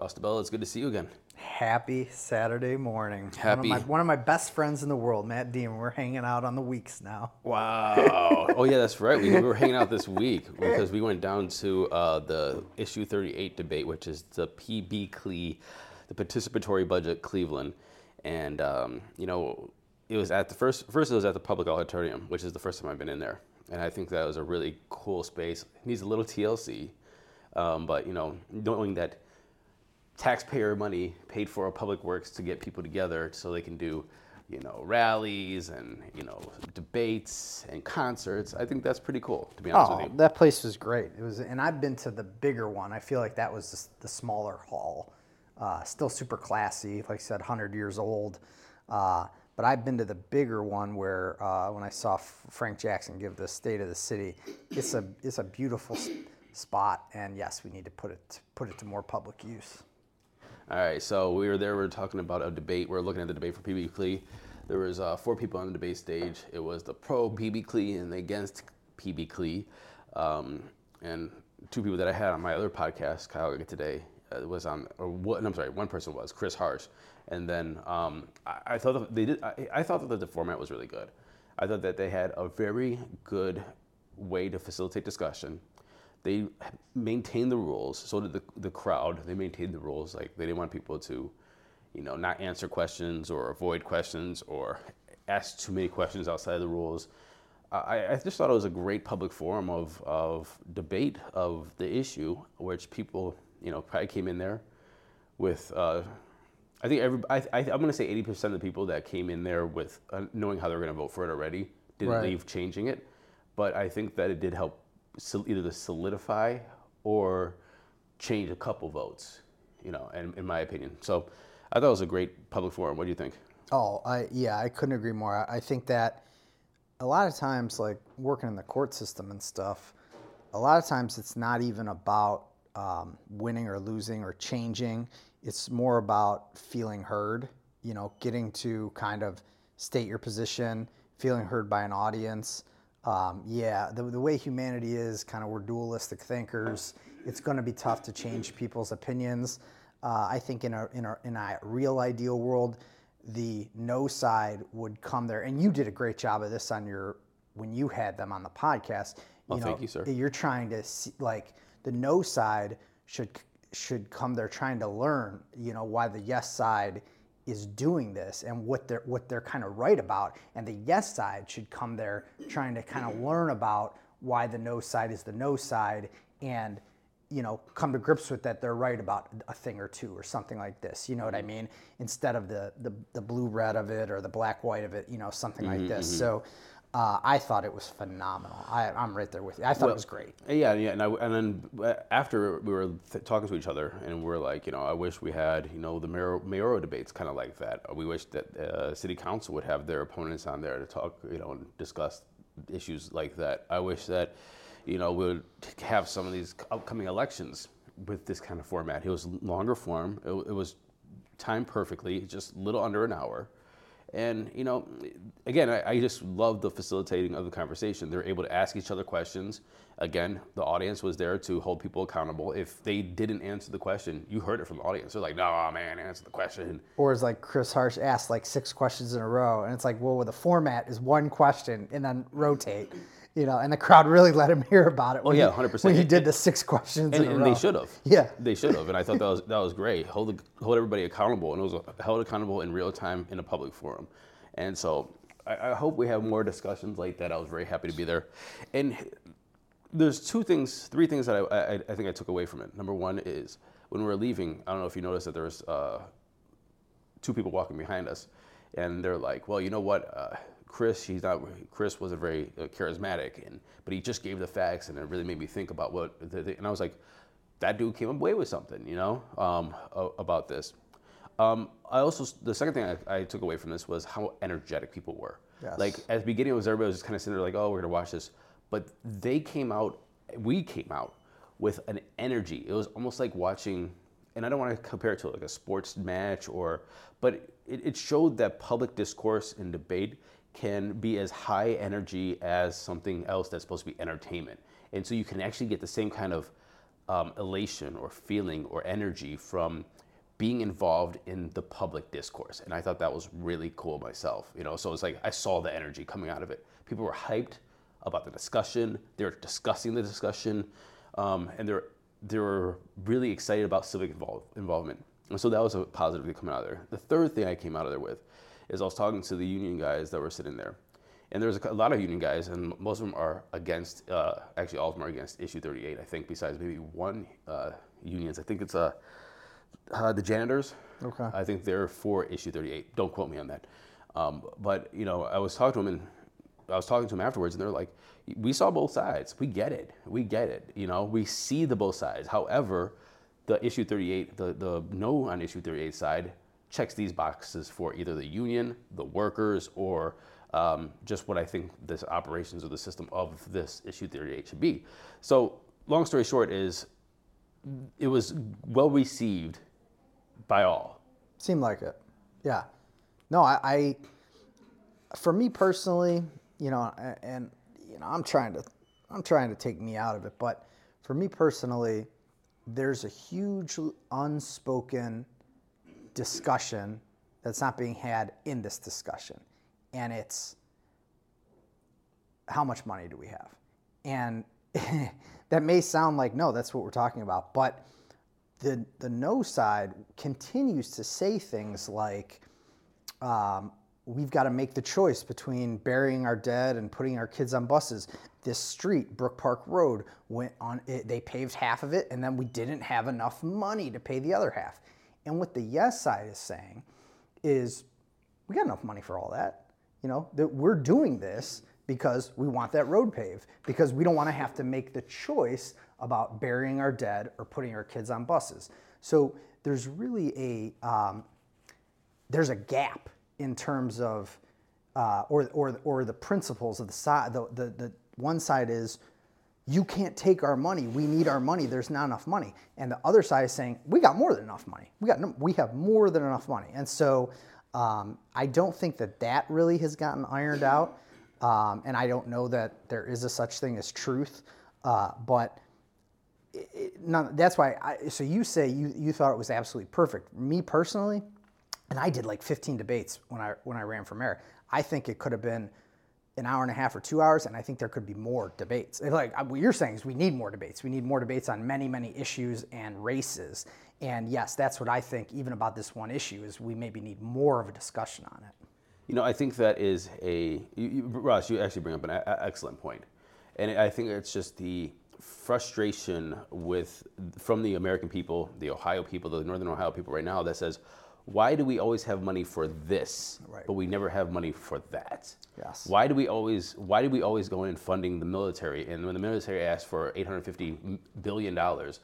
Ross DiBello, it's good to see you again. Happy Saturday morning. Happy. One of, my, one of my best friends in the world, Matt Dean. We're hanging out on the weeks now. Wow. oh yeah, that's right. We, we were hanging out this week because we went down to uh, the issue 38 debate, which is the PB CLE, the participatory budget Cleveland, and um, you know it was at the first first it was at the public auditorium, which is the first time I've been in there, and I think that was a really cool space. It needs a little TLC, um, but you know knowing that taxpayer money paid for a public works to get people together so they can do you know rallies and you know debates and concerts i think that's pretty cool to be honest Oh, with you that place was great. It was, and I've been to the bigger one. I feel like that was the, the smaller hall. Uh, still super classy, like I said, 100 years old. Uh, but I've been to the bigger one where uh, when I saw F- Frank Jackson give the State of the City, it's a it's a beautiful s- spot. And yes, we need to put it put it to more public use. All right so we were there we were talking about a debate we are looking at the debate for pb cle there was uh, four people on the debate stage. It was the pro pb cle and the against pb cle um, and two people that i had on my other podcast kyle today uh, was on or one, i'm sorry one person was chris harsh. And then um, I, I thought they did I, I thought that the format was really good. I thought that they had a very good way to facilitate discussion they maintained the rules. So did the, the crowd. They maintained the rules. Like they didn't want people to, you know, not answer questions or avoid questions or ask too many questions outside of the rules. I, I just thought it was a great public forum of, of debate of the issue, which people, you know, probably came in there with. Uh, I think every, I, I, I'm going to say 80% of the people that came in there with uh, knowing how they were going to vote for it already didn't Right. leave changing it. But I think that it did help either to solidify or change a couple votes, you know, in, in my opinion. So I thought it was a great public forum. What do you think? Oh, I yeah, I couldn't agree more. I, think that a lot of times, like working in the court system and stuff, a lot of times it's not even about um, winning or losing or changing. It's more about feeling heard. You know, getting to kind of state your position, feeling heard by an audience. Um, yeah, the, the way humanity is, kind of we're dualistic thinkers. It's going to be tough to change people's opinions. Uh, I think in a, in, a, in a real ideal world, the no side would come there, and you did a great job of this on your when you had them on the podcast. You Oh, know, thank you, sir. You're trying to see, like the no side should should come there trying to learn, you know, why the yes side is doing this and what they're what they're kind of right about, and the yes side should come there trying to kind of learn about why the no side is the no side and you know, come to grips with that they're right about a thing or two or something like this. You know what I mm-hmm. mean? Instead of the the, the blue red of it or the black white of it, you know, something like mm-hmm, this. Mm-hmm. So uh, I thought it was phenomenal. I, I'm right there with you. I thought it was great. Yeah, yeah, and, I, and then uh, after we were th- talking to each other, and we are like, you know, I wish we had, you know, the mayor, mayoral debates kind of like that. We wish that uh, city council would have their opponents on there to talk, you know, and discuss issues like that. I wish that, you know, we would have some of these upcoming elections with this kind of format. It was longer form. It, it was timed perfectly, just a little under an hour. And you know, again, I, I just love the facilitating of the conversation. They're able to ask each other questions. Again, the audience was there to hold people accountable. If they didn't answer the question, you heard it from the audience. They're like, "No, man, answer the question." Or as like Chris Harsh asked like six questions in a row, and it's like, well, the format is one question and then rotate. You know, and the crowd really let him hear about it. When yeah, he- 100%. When he did the six questions And, and they should have. Yeah. they should have. And I thought that was that was great. Hold the, hold everybody accountable, and it was held accountable in real time in a public forum. And so I, I hope we have more discussions like that. I was very happy to be there. And there's two things, three things that I, I, I think I took away from it. Number one is when we were leaving. I don't know if you noticed that there was uh, two people walking behind us, and they're like, "Well, you know what, uh, Chris? He's not. Chris wasn't very uh, charismatic, and but he just gave the facts, and it really made me think about what." The, the, and I was like, "That dude came away with something, you know, um, about this." Um, I also the second thing I, I took away from this was how energetic people were. Yes. Like at the beginning, it was everybody was just kind of sitting there like, "Oh, we're gonna watch this," but they came out. We came out with an energy. It was almost like watching, and I don't want to compare it to like a sports match or, but it, it showed that public discourse and debate can be as high energy as something else that's supposed to be entertainment. And so you can actually get the same kind of um, elation or feeling or energy from being involved in the public discourse. And I thought that was really cool myself, you know. So it's like I saw the energy coming out of it. People were hyped about the discussion. They were discussing the discussion, um, and they're they were really excited about civic involve, involvement. And so that was a positive coming out of there. The third thing I came out of there with is I was talking to the union guys that were sitting there. And there's a, lot of union guys, and most of them are against, uh, actually, all of them are against issue 38, I think, besides maybe one uh, unions. I think it's uh, uh, the janitors. Okay. I think they're for issue 38. Don't quote me on that. Um, but, you know, I was talking to them, and I was talking to them afterwards, and they're like, we saw both sides. We get it. We get it. You know, we see the both sides. However, the issue 38, the, the no on issue 38 side checks these boxes for either the union, the workers, or um, just what I think the operations of the system of this issue 38 should be. So, long story short, is it was well received by all. Seemed like it. Yeah. No, I, I for me personally, you know, and you know, I'm trying to I'm trying to take me out of it, but for me personally, there's a huge unspoken discussion that's not being had in this discussion. And it's how much money do we have? And that may sound like no, that's what we're talking about, but the the no side continues to say things like um, we've got to make the choice between burying our dead and putting our kids on buses. This street, Brook Park Road, went on. It, they paved half of it, and then we didn't have enough money to pay the other half. And what the yes side is saying is, we got enough money for all that. You know that we're doing this because we want that road paved because we don't want to have to make the choice about burying our dead or putting our kids on buses. So there's really a um, there's a gap in terms of uh, or, or, or the principles of the side. The, the, the one side is you can't take our money. We need our money. There's not enough money. And the other side is saying we got more than enough money. We got no, we have more than enough money. And so um, I don't think that that really has gotten ironed out. Um, and I don't know that there is a such thing as truth. Uh, but it, it, none, that's why. I, so you say you you thought it was absolutely perfect. Me personally, and I did like 15 debates when I when I ran for mayor. I think it could have been an hour and a half or two hours, and I think there could be more debates. Like what you're saying is, we need more debates. We need more debates on many many issues and races. And yes, that's what I think. Even about this one issue, is we maybe need more of a discussion on it. You know, I think that is a you, you, Ross. You actually bring up an a- excellent point, and I think it's just the frustration with from the American people, the Ohio people, the Northern Ohio people right now that says, why do we always have money for this, right. but we never have money for that? Yes. Why do we always Why do we always go in funding the military? And when the military asks for 850 billion dollars,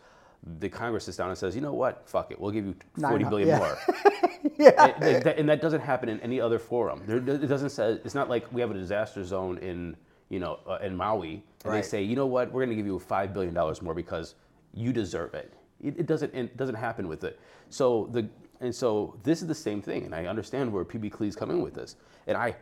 the Congress sits down and says, you know what, fuck it, we'll give you 40 Nine, billion yeah. more. yeah. and, that, and that doesn't happen in any other forum. There, it doesn't say. It's not like we have a disaster zone in you know uh, in Maui, and Right. they say, you know what, we're going to give you five billion dollars more because you deserve it. It, it doesn't. It doesn't happen with it. So the and so this is the same thing, and I understand where PB is coming with this, and I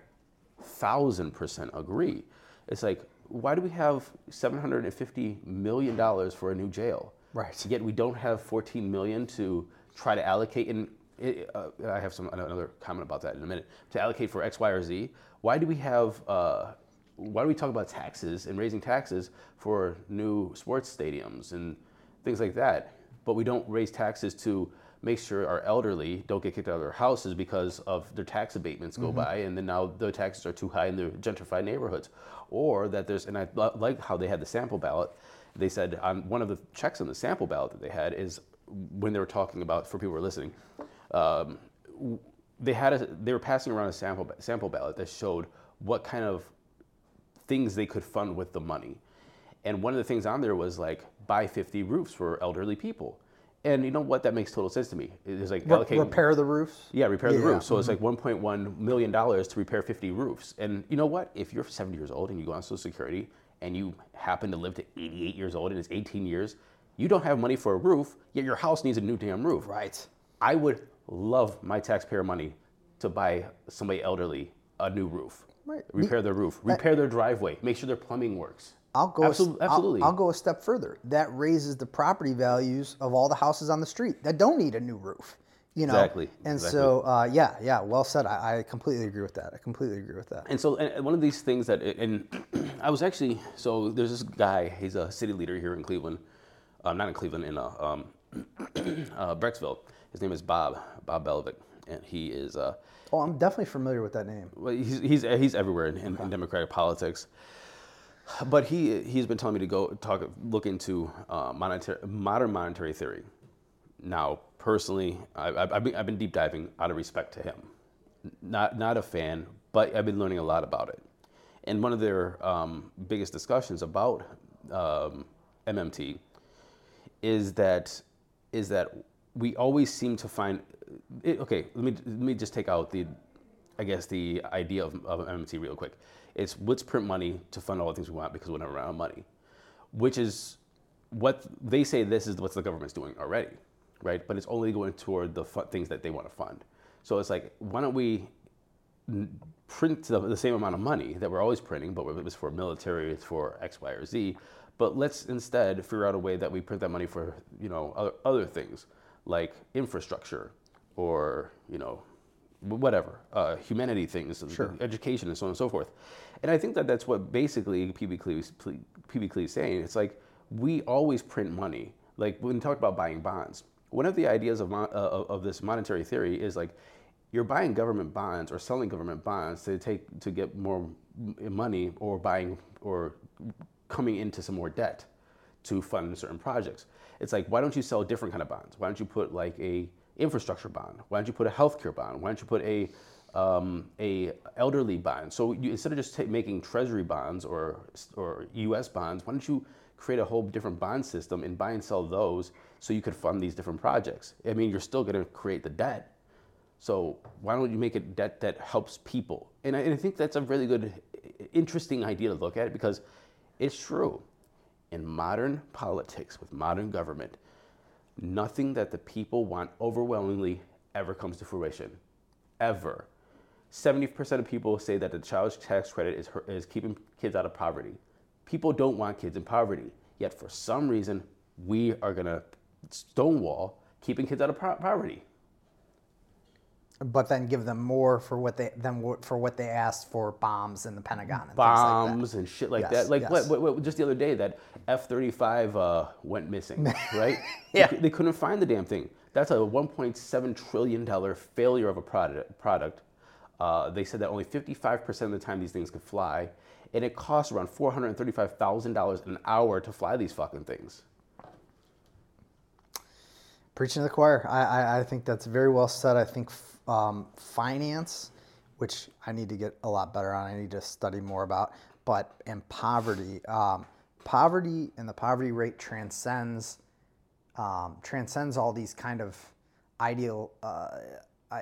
thousand percent agree. It's like, why do we have seven hundred and fifty million dollars for a new jail? Right. Yet we don't have fourteen million to try to allocate. And it, uh, I have some another comment about that in a minute. To allocate for X, Y, or Z. Why do we have? Uh, why do we talk about taxes and raising taxes for new sports stadiums and things like that? But we don't raise taxes to make sure our elderly don't get kicked out of their houses because of their tax abatements go by, and then now the taxes are too high in the gentrified neighborhoods, or that there's and I like how they had the sample ballot. They said on one of the checks on the sample ballot that they had is when they were talking about for people who are listening, um, they had a, they were passing around a sample sample ballot that showed what kind of things they could fund with the money. And one of the things on there was like buy 50 roofs for elderly people. And you know what? That makes total sense to me. It's like Re- allocate repair the roofs. yeah, repair the Yeah, roof. So it's like mm-hmm. 1.1 million dollars to repair 50 roofs. And you know what? If you're 70 years old and you go on Social Security and you happen to live to 88 years old and it's 18 years, you don't have money for a roof. Yet your house needs a new damn roof. Right. I would love my taxpayer money to buy somebody elderly a new roof. Right. Repair their roof. Repair their driveway. Make sure their plumbing works. I'll go. a s- Absol- I'll- absolutely. I'll, go a step further. That raises the property values of all the houses on the street that don't need a new roof. You know. Exactly, And exactly. so, uh, yeah, yeah, well said. I, I completely agree with that. I completely agree with that. And so, and one of these things that, and I was actually, so there's this guy, he's a city leader here in Cleveland, um, not in Cleveland, in uh, um, uh, Brecksville. His name is Bob, Bob Belovic, and he is, uh, Oh, I'm definitely familiar with that name. well, he's, he's, he's everywhere in, in, in Democratic politics. But he, he's been telling me to go talk, look into uh, monetary, modern monetary theory. Now, personally, I, I've, I've, been, I've been deep diving out of respect to him. Not, not a fan, but I've been learning a lot about it. And one of their um, biggest discussions about um, MMT is that is that we always seem to find it, okay let me let me just take out the i guess the idea of, of mmt real quick it's let's print money to fund all the things we want because we never run out of money which is what they say this is what the government's doing already right but it's only going toward the fu- things that they want to fund so it's like why don't we print the, the same amount of money that we're always printing, but it was for military, it's for X, Y, or Z. But let's instead figure out a way that we print that money for you know other, other things like infrastructure or you know whatever uh, humanity things, education, and so on and so forth. And I think that that's what basically PB Cleese is saying. It's like we always print money. Like when we talk about buying bonds, one of the ideas of, mon- uh, of of this monetary theory is like you're buying government bonds or selling government bonds to take to get more money or buying or coming into some more debt to fund certain projects. It's like why don't you sell different kind of bonds? Why don't you put like a infrastructure bond? Why don't you put a healthcare bond? Why don't you put a um, a elderly bond? So you, instead of just ta- making treasury bonds or or U.S. bonds, why don't you create a whole different bond system and buy and sell those so you could fund these different projects? I mean, you're still going to create the debt, so why don't you make it debt that helps people? And I, and I think that's a really good, interesting idea to look at because it's true. In modern politics, with modern government, nothing that the people want overwhelmingly ever comes to fruition. Ever. 70% of people say that the child tax credit is, is keeping kids out of poverty. People don't want kids in poverty. Yet for some reason, we are going to stonewall keeping kids out of po- poverty. But then give them more for what they than for what they asked for bombs in the Pentagon and bombs and shit like Yes, that. Like yes. what, what, what? Just the other day, that F thirty five uh, went missing, right? Yeah. They, they couldn't find the damn thing. That's a one point seven trillion dollar failure of a product. Product. Uh, they said that only fifty five percent of the time these things could fly, and it costs around four hundred thirty five thousand dollars an hour to fly these fucking things. Preaching to the choir. I, I, I think that's very well said. I think um, finance, which I need to get a lot better on, I need to study more about, but and poverty. Um, poverty and the poverty rate transcends um, transcends all these kind of ideal uh, uh,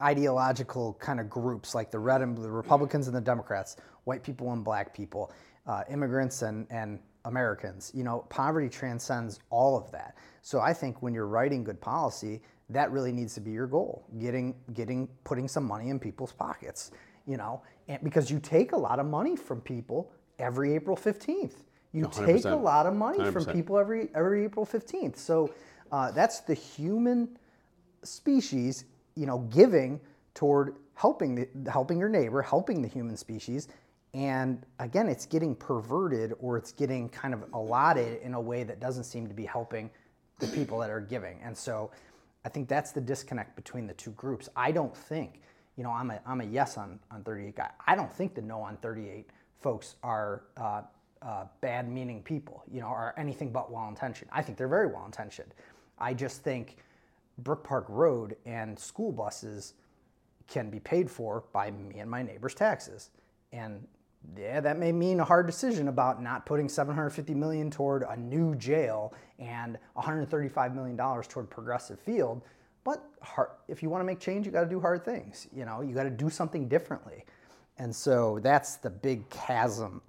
ideological kind of groups like the red and blue Republicans and the Democrats, white people and black people, uh, immigrants and and Americans. You know, poverty transcends all of that. So I think when you're writing good policy, that really needs to be your goal. Getting getting putting some money in people's pockets. You know, and because you take a lot of money from people every April 15th. You take a lot of money from 100%. people every every April 15th. So uh, that's the human species, you know, giving toward helping the, helping your neighbor, helping the human species. And again, it's getting perverted or it's getting kind of allotted in a way that doesn't seem to be helping the people that are giving. And so I think that's the disconnect between the two groups. I don't think, you know, I'm a, I'm a yes on, on 38 guy. I don't think the no on 38 folks are uh, uh, bad meaning people, you know, are anything but well intentioned. I think they're very well intentioned. I just think Brook Park Road and school buses can be paid for by me and my neighbor's taxes. And yeah, that may mean a hard decision about not putting 750 million toward a new jail and 135 million dollars toward progressive field. But hard, if you want to make change, you got to do hard things. You know, you got to do something differently. And so that's the big chasm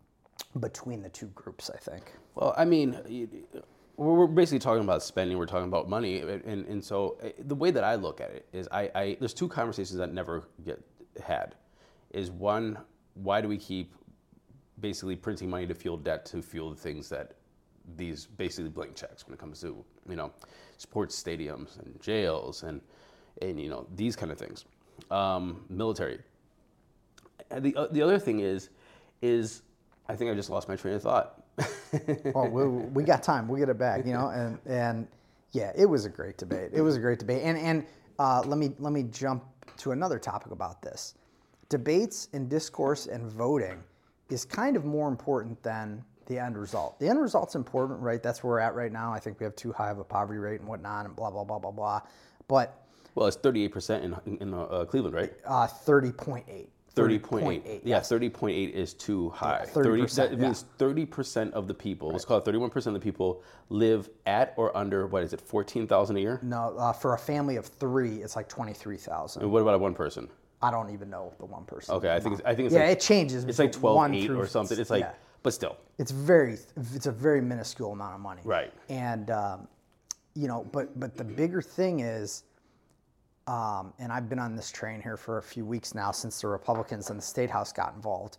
between the two groups, I think. Well, I mean, we're basically talking about spending. We're talking about money, and, and so uh, the way that I look at it is, I, I there's two conversations that never get had. Is one, why do we keep basically printing money to fuel debt to fuel the things that these basically blank checks when it comes to you know sports stadiums and jails and and you know these kind of things, um, military. And the uh, the other thing is, is I think I just lost my train of thought. well, we, we got time. We'll get it back, you know, and and yeah, it was a great debate. It was a great debate, and and uh, let me let me jump to another topic about this. Debates and discourse and voting is kind of more important than the end result. The end result's important, right? That's where we're at right now. I think we have too high of a poverty rate and whatnot, and blah blah blah blah blah. But well, it's thirty eight percent in in uh, Cleveland, right? Uh, thirty point eight. Thirty point eight. Yeah, thirty point eight is too high. Thirty. That yeah. means thirty percent of the people. Let's call it thirty-one percent of the people live at or under what is it, fourteen thousand a year? No, uh, for a family of three, it's like twenty-three thousand. And what about a one person? I don't even know the one person. Okay, I think it's, I think it's Yeah, like, it changes. It's like from twelve one eight through- or something. It's like, yeah. but still, it's very it's a very minuscule amount of money Right. and um, you know but but the bigger thing is um, and i've been on this train here for a few weeks now since the republicans and the state house got involved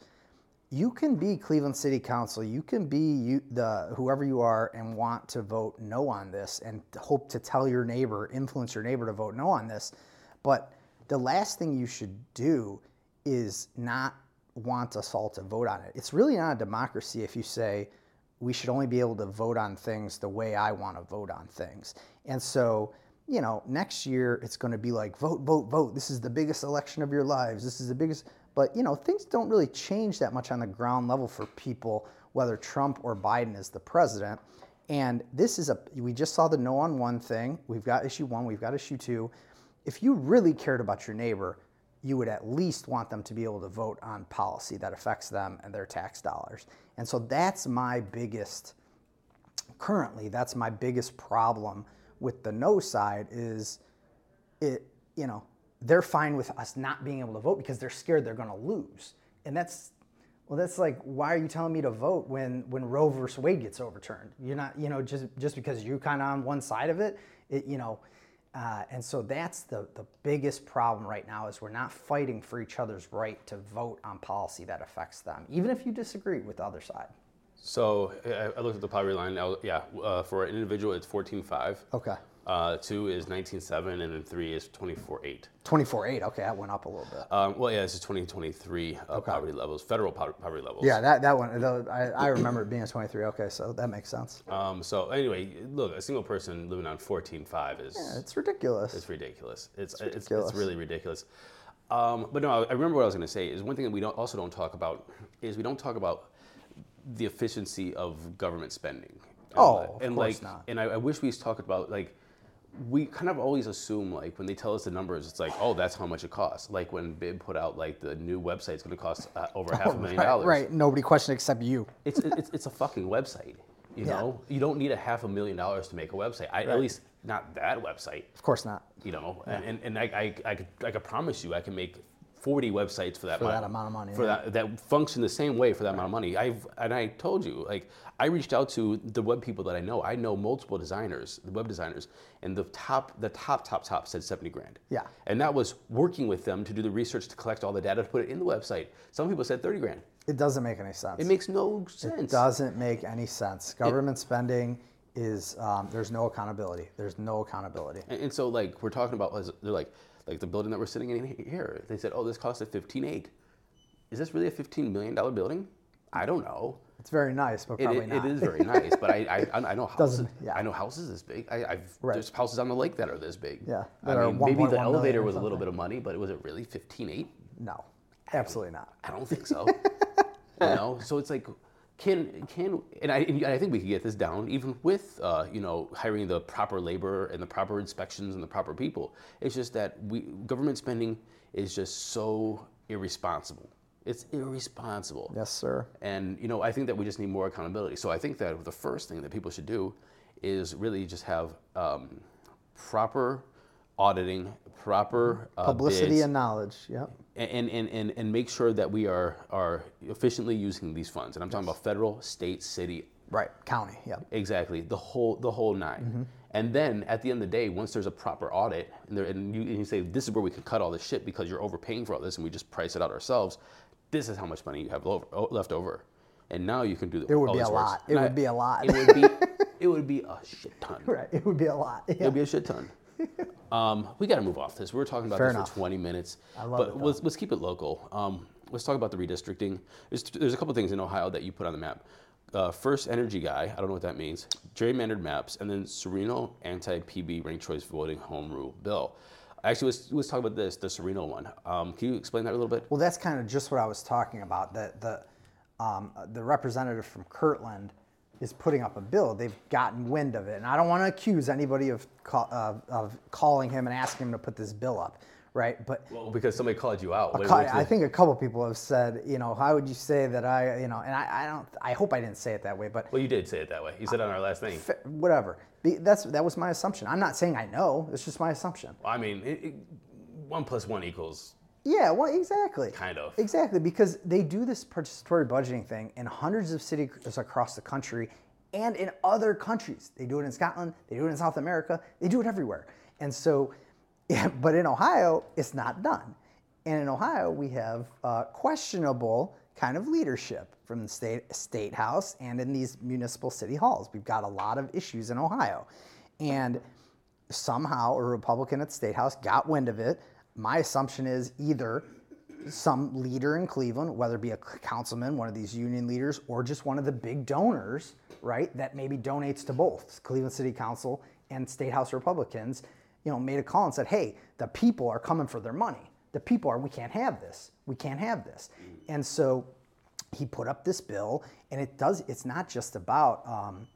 you can be cleveland city council you can be you, the whoever you are and want to vote no on this and hope to tell your neighbor influence your neighbor to vote no on this but the last thing you should do is not want us all to vote on it. It's really not a democracy if you say we should only be able to vote on things the way I want to vote on things. And so, you know, next year it's going to be like vote, vote, vote. This is the biggest election of your lives. This is the biggest. But, you know, things don't really change that much on the ground level for people, whether Trump or Biden is the president. And this is a, we just saw the no on one thing. We've got issue one, we've got issue two. If you really cared about your neighbor, you would at least want them to be able to vote on policy that affects them and their tax dollars. And so that's my biggest currently that's my biggest problem with the no side is it you know they're fine with us not being able to vote because they're scared they're going to lose and that's well that's like why are you telling me to vote when when roe versus wade gets overturned you're not you know just just because you're kind of on one side of it, it you know uh, and so that's the, the biggest problem right now is we're not fighting for each other's right to vote on policy that affects them even if you disagree with the other side So I, I looked at the poverty line. Now, yeah, uh, for an individual, it's fourteen five. okay Uh, two is nineteen seven, and then three is twenty four eight. 24-8 okay that went up a little bit Um, well, yeah, this is twenty twenty three poverty levels, federal po- poverty levels. yeah that, that one though, I, I remember it being a 23 okay so that makes sense Um, so anyway, look, a single person living on fourteen five is Yeah, it's ridiculous it's ridiculous. It's it's, ridiculous. it's really ridiculous. Um, but no, I remember what I was going to say. Is one thing that we don't also don't talk about is we don't talk about the efficiency of government spending. And Oh, of and course like, not. And I, I wish we talked about like we kind of always assume like when they tell us the numbers, it's like oh that's how much it costs. Like when Bibb put out like the new website website's going to cost uh, over half a million right, dollars. right nobody questioned except you It's, it's it's a fucking website. You Yeah. know, you don't need a half a million dollars to make a website. I, At least not that website of course not you know, and, and, and I, I, I, could, I could promise you I can make 40 websites for that, For mon- that amount of money, For yeah. that, that function the same way for that amount of money. I've, and I told you, like, I reached out to the web people that I know. I know multiple designers, the web designers, and the top, the top, top, top said 70 grand. Yeah. And that was working with them to do the research to collect all the data to put it in the website. Some people said 30 grand. it doesn't make any sense It makes no sense. It doesn't make any sense government spending is um, there's no accountability there's no accountability And, and so, like, we're talking about, they're like, like the building that we're sitting in here. They said, oh, this cost us 15.8. Is this really a 15 million dollar building? I don't know. it's very nice but probably it- not it is very nice, but I, I, I know houses. Yeah. I know houses this big. I, I've Right. there's houses on the lake that are this big. Yeah, I mean, maybe 1.1 the elevator was a little bit of money, but was it really 15.8? no absolutely not I don't think so. you know, so it's like, can can and I and I think we could get this down even with uh, you know hiring the proper labor and the proper inspections and the proper people. It's just that we government spending is just so irresponsible. It's irresponsible. yes sir And you know, I think that we just need more accountability. So I think that the first thing that people should do is really just have um, proper auditing, proper uh, publicity bids, and knowledge yep and, and, and, and make sure that we are, are efficiently using these funds. And I'm talking about federal, state, city, right county yep exactly the whole the whole 9 And then at the end of the day, once there's a proper audit, and, there, and, you, and you say this is where we can cut all this shit because you're overpaying for all this, and we just price it out ourselves. This is how much money you have over, left over. and now you can do the. It would be a lot. It And I- would be a lot. It would be. it would be a shit ton. right. It would be a lot. Yeah. It would be a shit ton. Um, we got to move off this. We were talking about Fair this enough. for 20 minutes. I love but it, though. let's, let's keep it local. Um, let's talk about the redistricting. There's, there's a couple things in Ohio that you put on the map. Uh, first, energy guy. I don't know what that means. Gerrymandered maps, and then Cirino anti-PB ranked choice voting home rule bill. Actually, let's, let's talk about this, the Cirino one. Um, can you explain that a little bit? Well, that's kind of just what I was talking about. That the um, the representative from Kirtland is putting up a bill. They've gotten wind of it, and I don't want to accuse anybody of uh, of calling him and asking him to put this bill up, right? But Well, because somebody called you out. Wait, ca- I think a couple people have said, you know, how would you say that I, you know, and I, I don't, I hope I didn't say it that way, but well, you did say it that way. You said it on our last thing. fa- whatever. That's that was my assumption. I'm not saying I know. It's just my assumption. I mean, it, it, one plus one equals Yeah, well, exactly. kind of. Exactly, because they do this participatory budgeting thing in hundreds of cities across the country and in other countries. They do it in Scotland, they do it in South America, they do it everywhere. And so, yeah, but in Ohio, it's not done. And in Ohio, we have uh, questionable kind of leadership from the state state house and in these municipal city halls. We've got a lot of issues in Ohio, and somehow a Republican at the state house got wind of it. My assumption is either some leader in Cleveland, whether it be a councilman, one of these union leaders, or just one of the big donors, right, that maybe donates to both Cleveland City Council and State House Republicans, you know, made a call and said, hey, the people are coming for their money. The people are, we can't have this. We can't have this. And so he put up this bill, and it does, it's not just about, um,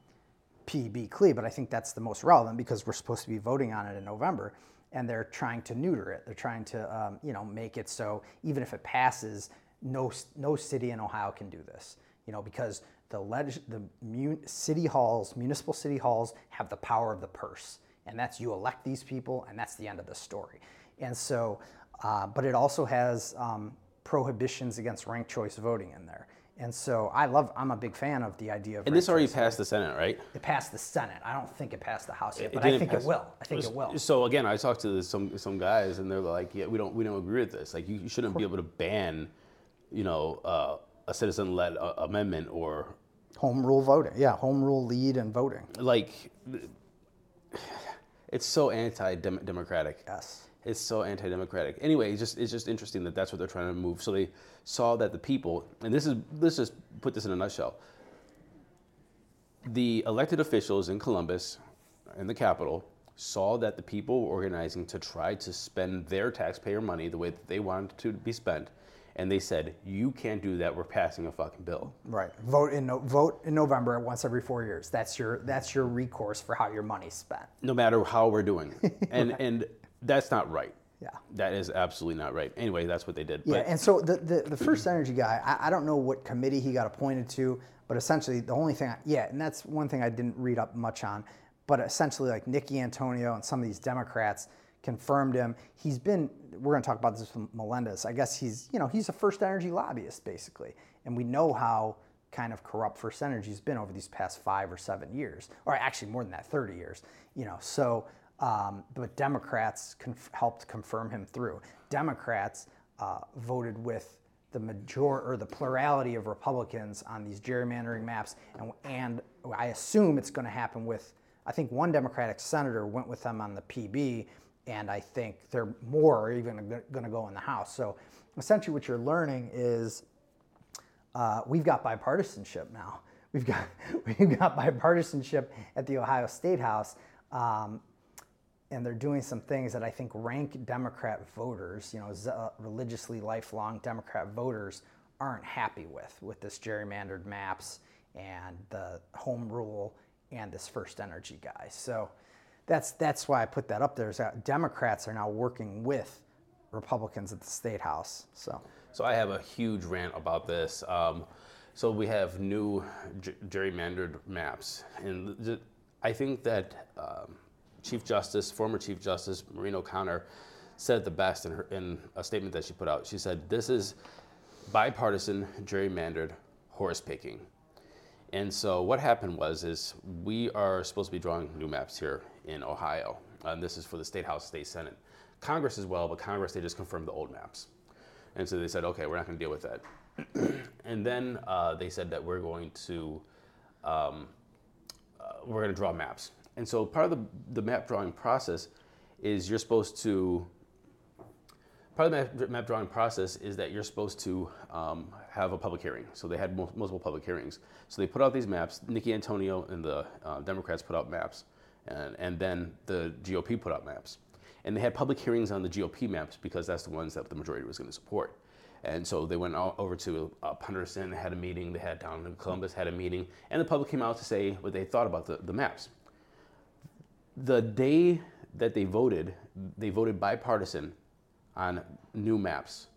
PB Clee, but I think that's the most relevant because we're supposed to be voting on it in November, and they're trying to neuter it. They're trying to, um, you know, make it so even if it passes, no no city in Ohio can do this. You know, because the leg- the mun- city halls, municipal city halls, have the power of the purse, and that's you elect these people, and that's the end of the story. And so, uh, but it also has um, prohibitions against ranked choice voting in there. And so I love, I'm a big fan of the idea of. And this already passed the Senate, right? it passed the Senate. I don't think it passed the House yet, It but I didn't think pass- it will. I think it will. So again, I talked to some some guys, and they're like, "Yeah, we don't we don't agree with this. Like, you, you shouldn't be able to ban, you know, uh, a citizen-led uh, amendment or Home rule voting. Yeah, home rule lead and voting. like." It's so anti-democratic. Yes. It's so anti-democratic. Anyway, it's just it's just interesting that that's what they're trying to move. So they saw that the people, and this is let's just put this in a nutshell. The elected officials in Columbus, in the capital, saw that the people were organizing to try to spend their taxpayer money the way that they wanted to be spent, and they said, "You can't do that. We're passing a fucking bill." Right. Vote in no, vote in November once every four years. That's your that's your recourse for how your money's spent. no matter how we're doing. And and that's not right. Yeah. That is absolutely not right. Anyway, that's what they did. Yeah, But and so the, the, the first energy guy, I, I don't know what committee he got appointed to, but essentially the only thing, I, yeah, and that's one thing I didn't read up much on, but essentially like Nickie Antonio and some of these Democrats confirmed him. He's been, we're going to talk about this with Melendez. I guess he's, you know, he's a first energy lobbyist basically, and we know how kind of corrupt First Energy's been over these past five or seven years, or actually more than that, 30 years, you know, so. Um, but Democrats conf- helped confirm him through. Democrats uh, voted with the major or the plurality of Republicans on these gerrymandering maps, and, and I assume it's going to happen with. I think one Democratic senator went with them on the PB, and I think they're more even going to go in the House. So essentially, what you're learning is uh, we've got bipartisanship now. We've got we've got bipartisanship at the Ohio State House, um, and they're doing some things that I think rank Democrat voters, you know, uh, religiously lifelong Democrat voters, aren't happy with with this gerrymandered maps and the home rule and this first energy guy. So that's that's why I put that up there. Is that Democrats are now working with Republicans at the state house. So. So I have a huge rant about this. Um, so we have new g- gerrymandered maps, and th- I think that um, Chief Justice, former Chief Justice Maureen O'Connor, said the best in, her, in a statement that she put out. She said, "This is bipartisan gerrymandered horse picking." And so what happened was is we are supposed to be drawing new maps here in Ohio. And this is for the State House, State Senate. Congress as well, but Congress, they just confirmed the old maps. And so they said, okay, we're not going to deal with that. and then uh, they said that we're going to um, uh, we're going to draw maps. And so part of the, the map drawing process is you're supposed to part of the map, map drawing process is that you're supposed to um, have a public hearing. So they had mul- multiple public hearings. So they put out these maps. Nickie Antonio and the uh, Democrats put out maps, and, and then the GOP put out maps. And they had public hearings on the GOP maps because that's the ones that the majority was going to support. And so they went over to uh, Punderson, had a meeting, they had down in Columbus, had a meeting, and the public came out to say what they thought about the, the maps. The day that they voted, they voted bipartisan on new maps.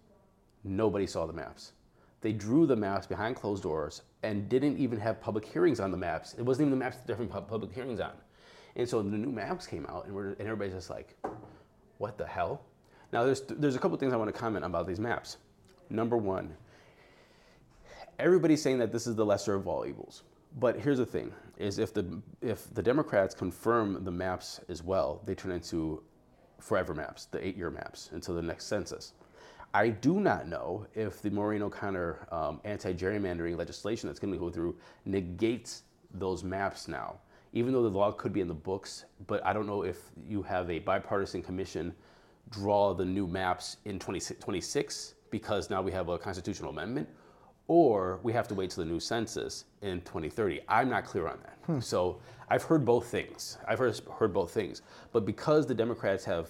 Nobody saw the maps. They drew the maps behind closed doors and didn't even have public hearings on the maps. It wasn't even the maps that different public hearings on. And so the new maps came out, and, and everybody's just like, what the hell? Now, there's, there's a couple things I want to comment about these maps. Number one, everybody's saying that this is the lesser of all evils. But here's the thing: is if the if the Democrats confirm the maps as well, they turn into forever maps, the eight-year maps, until the next census. I do not know if the Maureen O'Connor um, anti-gerrymandering legislation that's going to go through negates those maps now, even though the law could be in the books. But I don't know if you have a bipartisan commission draw the new maps in 2026 because now we have a constitutional amendment, or we have to wait till the new census in 2030. I'm not clear on that. Hmm. So I've heard both things. I've heard, heard both things. But because the Democrats have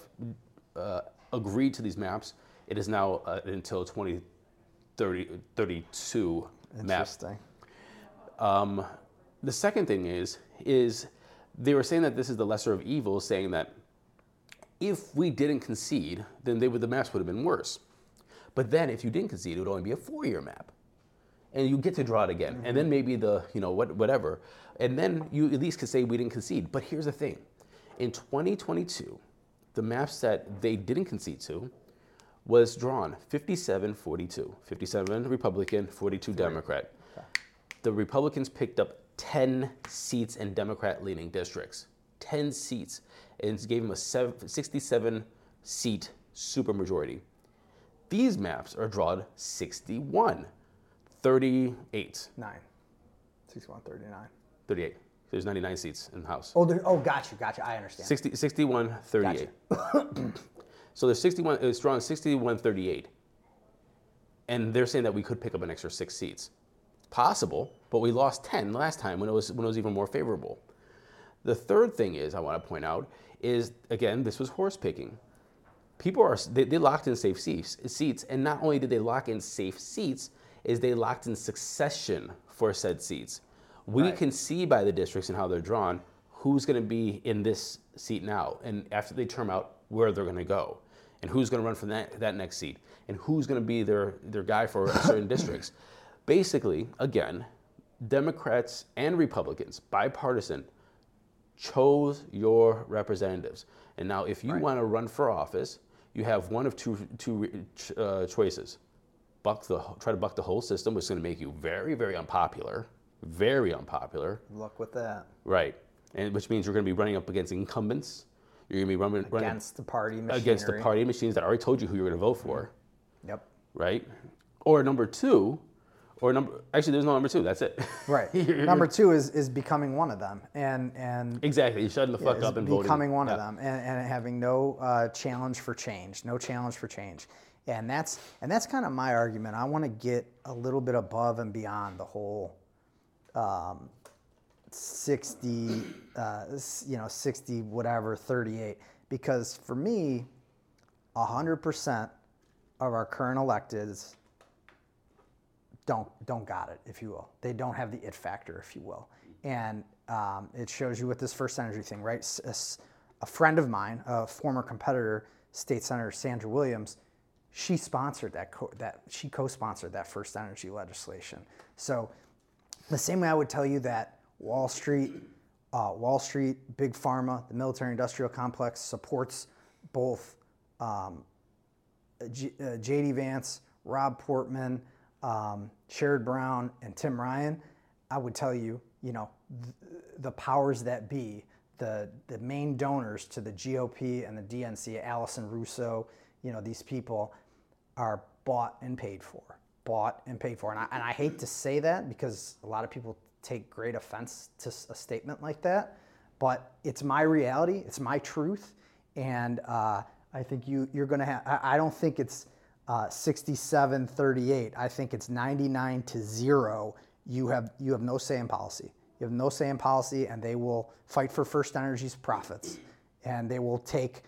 uh, agreed to these maps, it is now uh, until 2032 Interesting. Um, the second thing is, is they were saying that this is the lesser of evils, saying that if we didn't concede, then they would, the maps would have been worse. But then if you didn't concede, it would only be a four-year map. And you get to draw it again. Mm-hmm. And then maybe the, you know, what, whatever. And then you at least could say we didn't concede. But here's the thing. In 2022, the maps that they didn't concede to was drawn 57-42. 57 Republican, 42 Democrat. Okay. The Republicans picked up 10 seats in Democrat-leaning districts. 10 seats. And gave them a 67 seat supermajority. These maps are drawn 61, 38. 9. 61, 39. 38. There's 99 seats in the House. Oh, there, oh, gotcha, gotcha. I understand. 60, 61, 38. Gotcha. so there's 61, it's drawn 61, 38. And they're saying that we could pick up an extra six seats. Possible, but we lost 10 last time when it was, when it was even more favorable. The third thing is, I want to point out, is again, this was horse picking people are they, they locked in safe seats, seats, and not only did they lock in safe seats, is they locked in succession for said seats. We right. can see by the districts and how they're drawn who's going to be in this seat now, and after they term out where they're going to go, and who's going to run for that, that next seat, and who's going to be their their guy for certain districts. Basically, again, Democrats and Republicans, bipartisan, chose your representatives. And now, if you right. want to run for office, you have one of two, two uh, choices. Buck the, try to buck the whole system, which is going to make you very, very unpopular. Very unpopular. Luck with that. Right. And which means you're going to be running up against incumbents. You're going to be running against the party machinery. against the party machines that already told you who you're going to vote for. Yep. Right. Or number two, or number actually there's no number two. That's it. Right. number two is is becoming one of them, and and exactly, you shutting the fuck yeah, up and becoming voting. one yeah. of them, and, and having no uh, challenge for change, no challenge for change, and that's and that's kind of my argument. I want to get a little bit above and beyond the whole. Um, 60 uh, you know 60 whatever 38 because for me 100% of our current electeds don't don't got it, if you will. They don't have the it factor, if you will. And um, it shows you with this first energy thing, right? A, a, friend of mine, a former competitor, State Senator Sandra Williams, she sponsored that co- that she co-sponsored that first energy legislation. So the same way I would tell you that Wall Street, uh, Wall Street, big pharma, the military-industrial complex supports both um, G- uh, J.D. Vance, Rob Portman um, Sherrod Brown and Tim Ryan, I would tell you, you know, th- the powers that be, the, the main donors to the GOP and the DNC, Allison Russo, you know, these people are bought and paid for. bought and paid for. And I, and I hate to say that because a lot of people take great offense to a statement like that, but it's my reality, it's my truth, and uh, I think you you're going to have. I, I, don't think it's uh, 67 38. I think it's 99 to zero. You have you have no say in policy. You have no say in policy, and they will fight for First Energy's profits, and they will take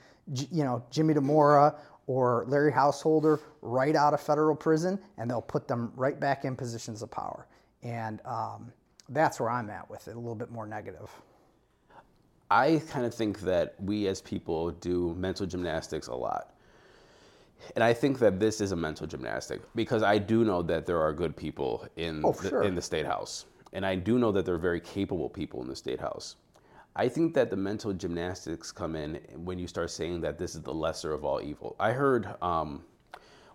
you know Jimmy Dimora or Larry Householder right out of federal prison, and they'll put them right back in positions of power. And um, that's where I'm at with it, a little bit more negative. I kind of think that we as people do mental gymnastics a lot. And I think that this is a mental gymnastic because I do know that there are good people in, oh, the, sure. in the state house. And I do know that there are very capable people in the state house. I think that the mental gymnastics come in when you start saying that this is the lesser of all evil. I heard um,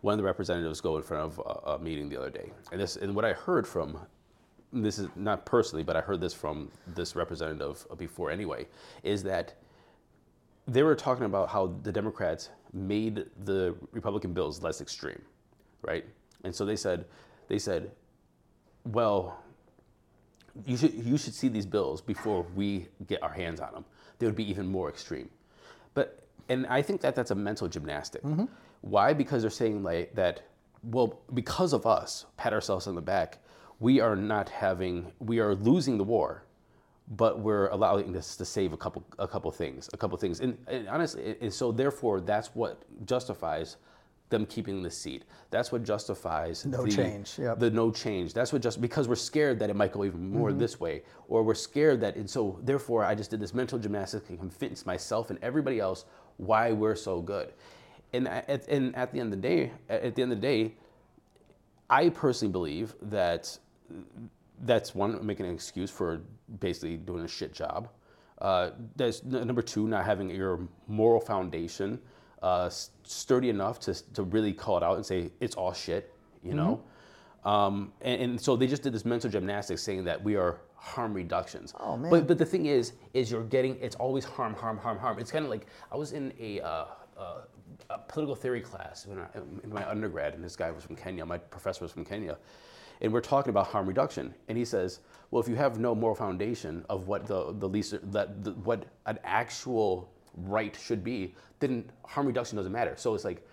one of the representatives go in front of a, a, meeting the other day, and this and what I heard from this is not personally, but I heard this from this representative before anyway, is that they were talking about how the Democrats made the Republican bills less extreme, right? And so they said, they said, well, you should you should see these bills before we get our hands on them. They would be even more extreme. But and I think that that's a mental gymnastic. Mm-hmm. Why? Because they're saying like that. Well, because of us, pat ourselves on the back. We are not having. We are losing the war, but we're allowing this to save a couple a couple things, a couple things. And, and honestly, and so therefore, that's what justifies them keeping the seat. That's what justifies no the, change. Yep. The no change. That's what just because we're scared that it might go even more mm-hmm. this way, or we're scared that, and so therefore I just did this mental gymnastics and convince myself and everybody else why we're so good. And at, and at the end of the day, at the end of the day, I personally believe that that's one making an excuse for basically doing a shit job. Uh, that's number two, not having your moral foundation uh, sturdy enough to, to really call it out and say it's all shit, you know. Mm-hmm. Um, and, and, so they just did this mental gymnastics saying that we are harm reductions. Oh man! But but the thing is, is you're getting it's always harm, harm, harm, harm. It's kind of like I was in a, uh, uh, a political theory class when I, in my undergrad, and this guy was from Kenya. My professor was from Kenya, and we're talking about harm reduction, and he says, well, if you have no moral foundation of what the the least that the, what an actual right should be, then harm reduction doesn't matter. So it's like,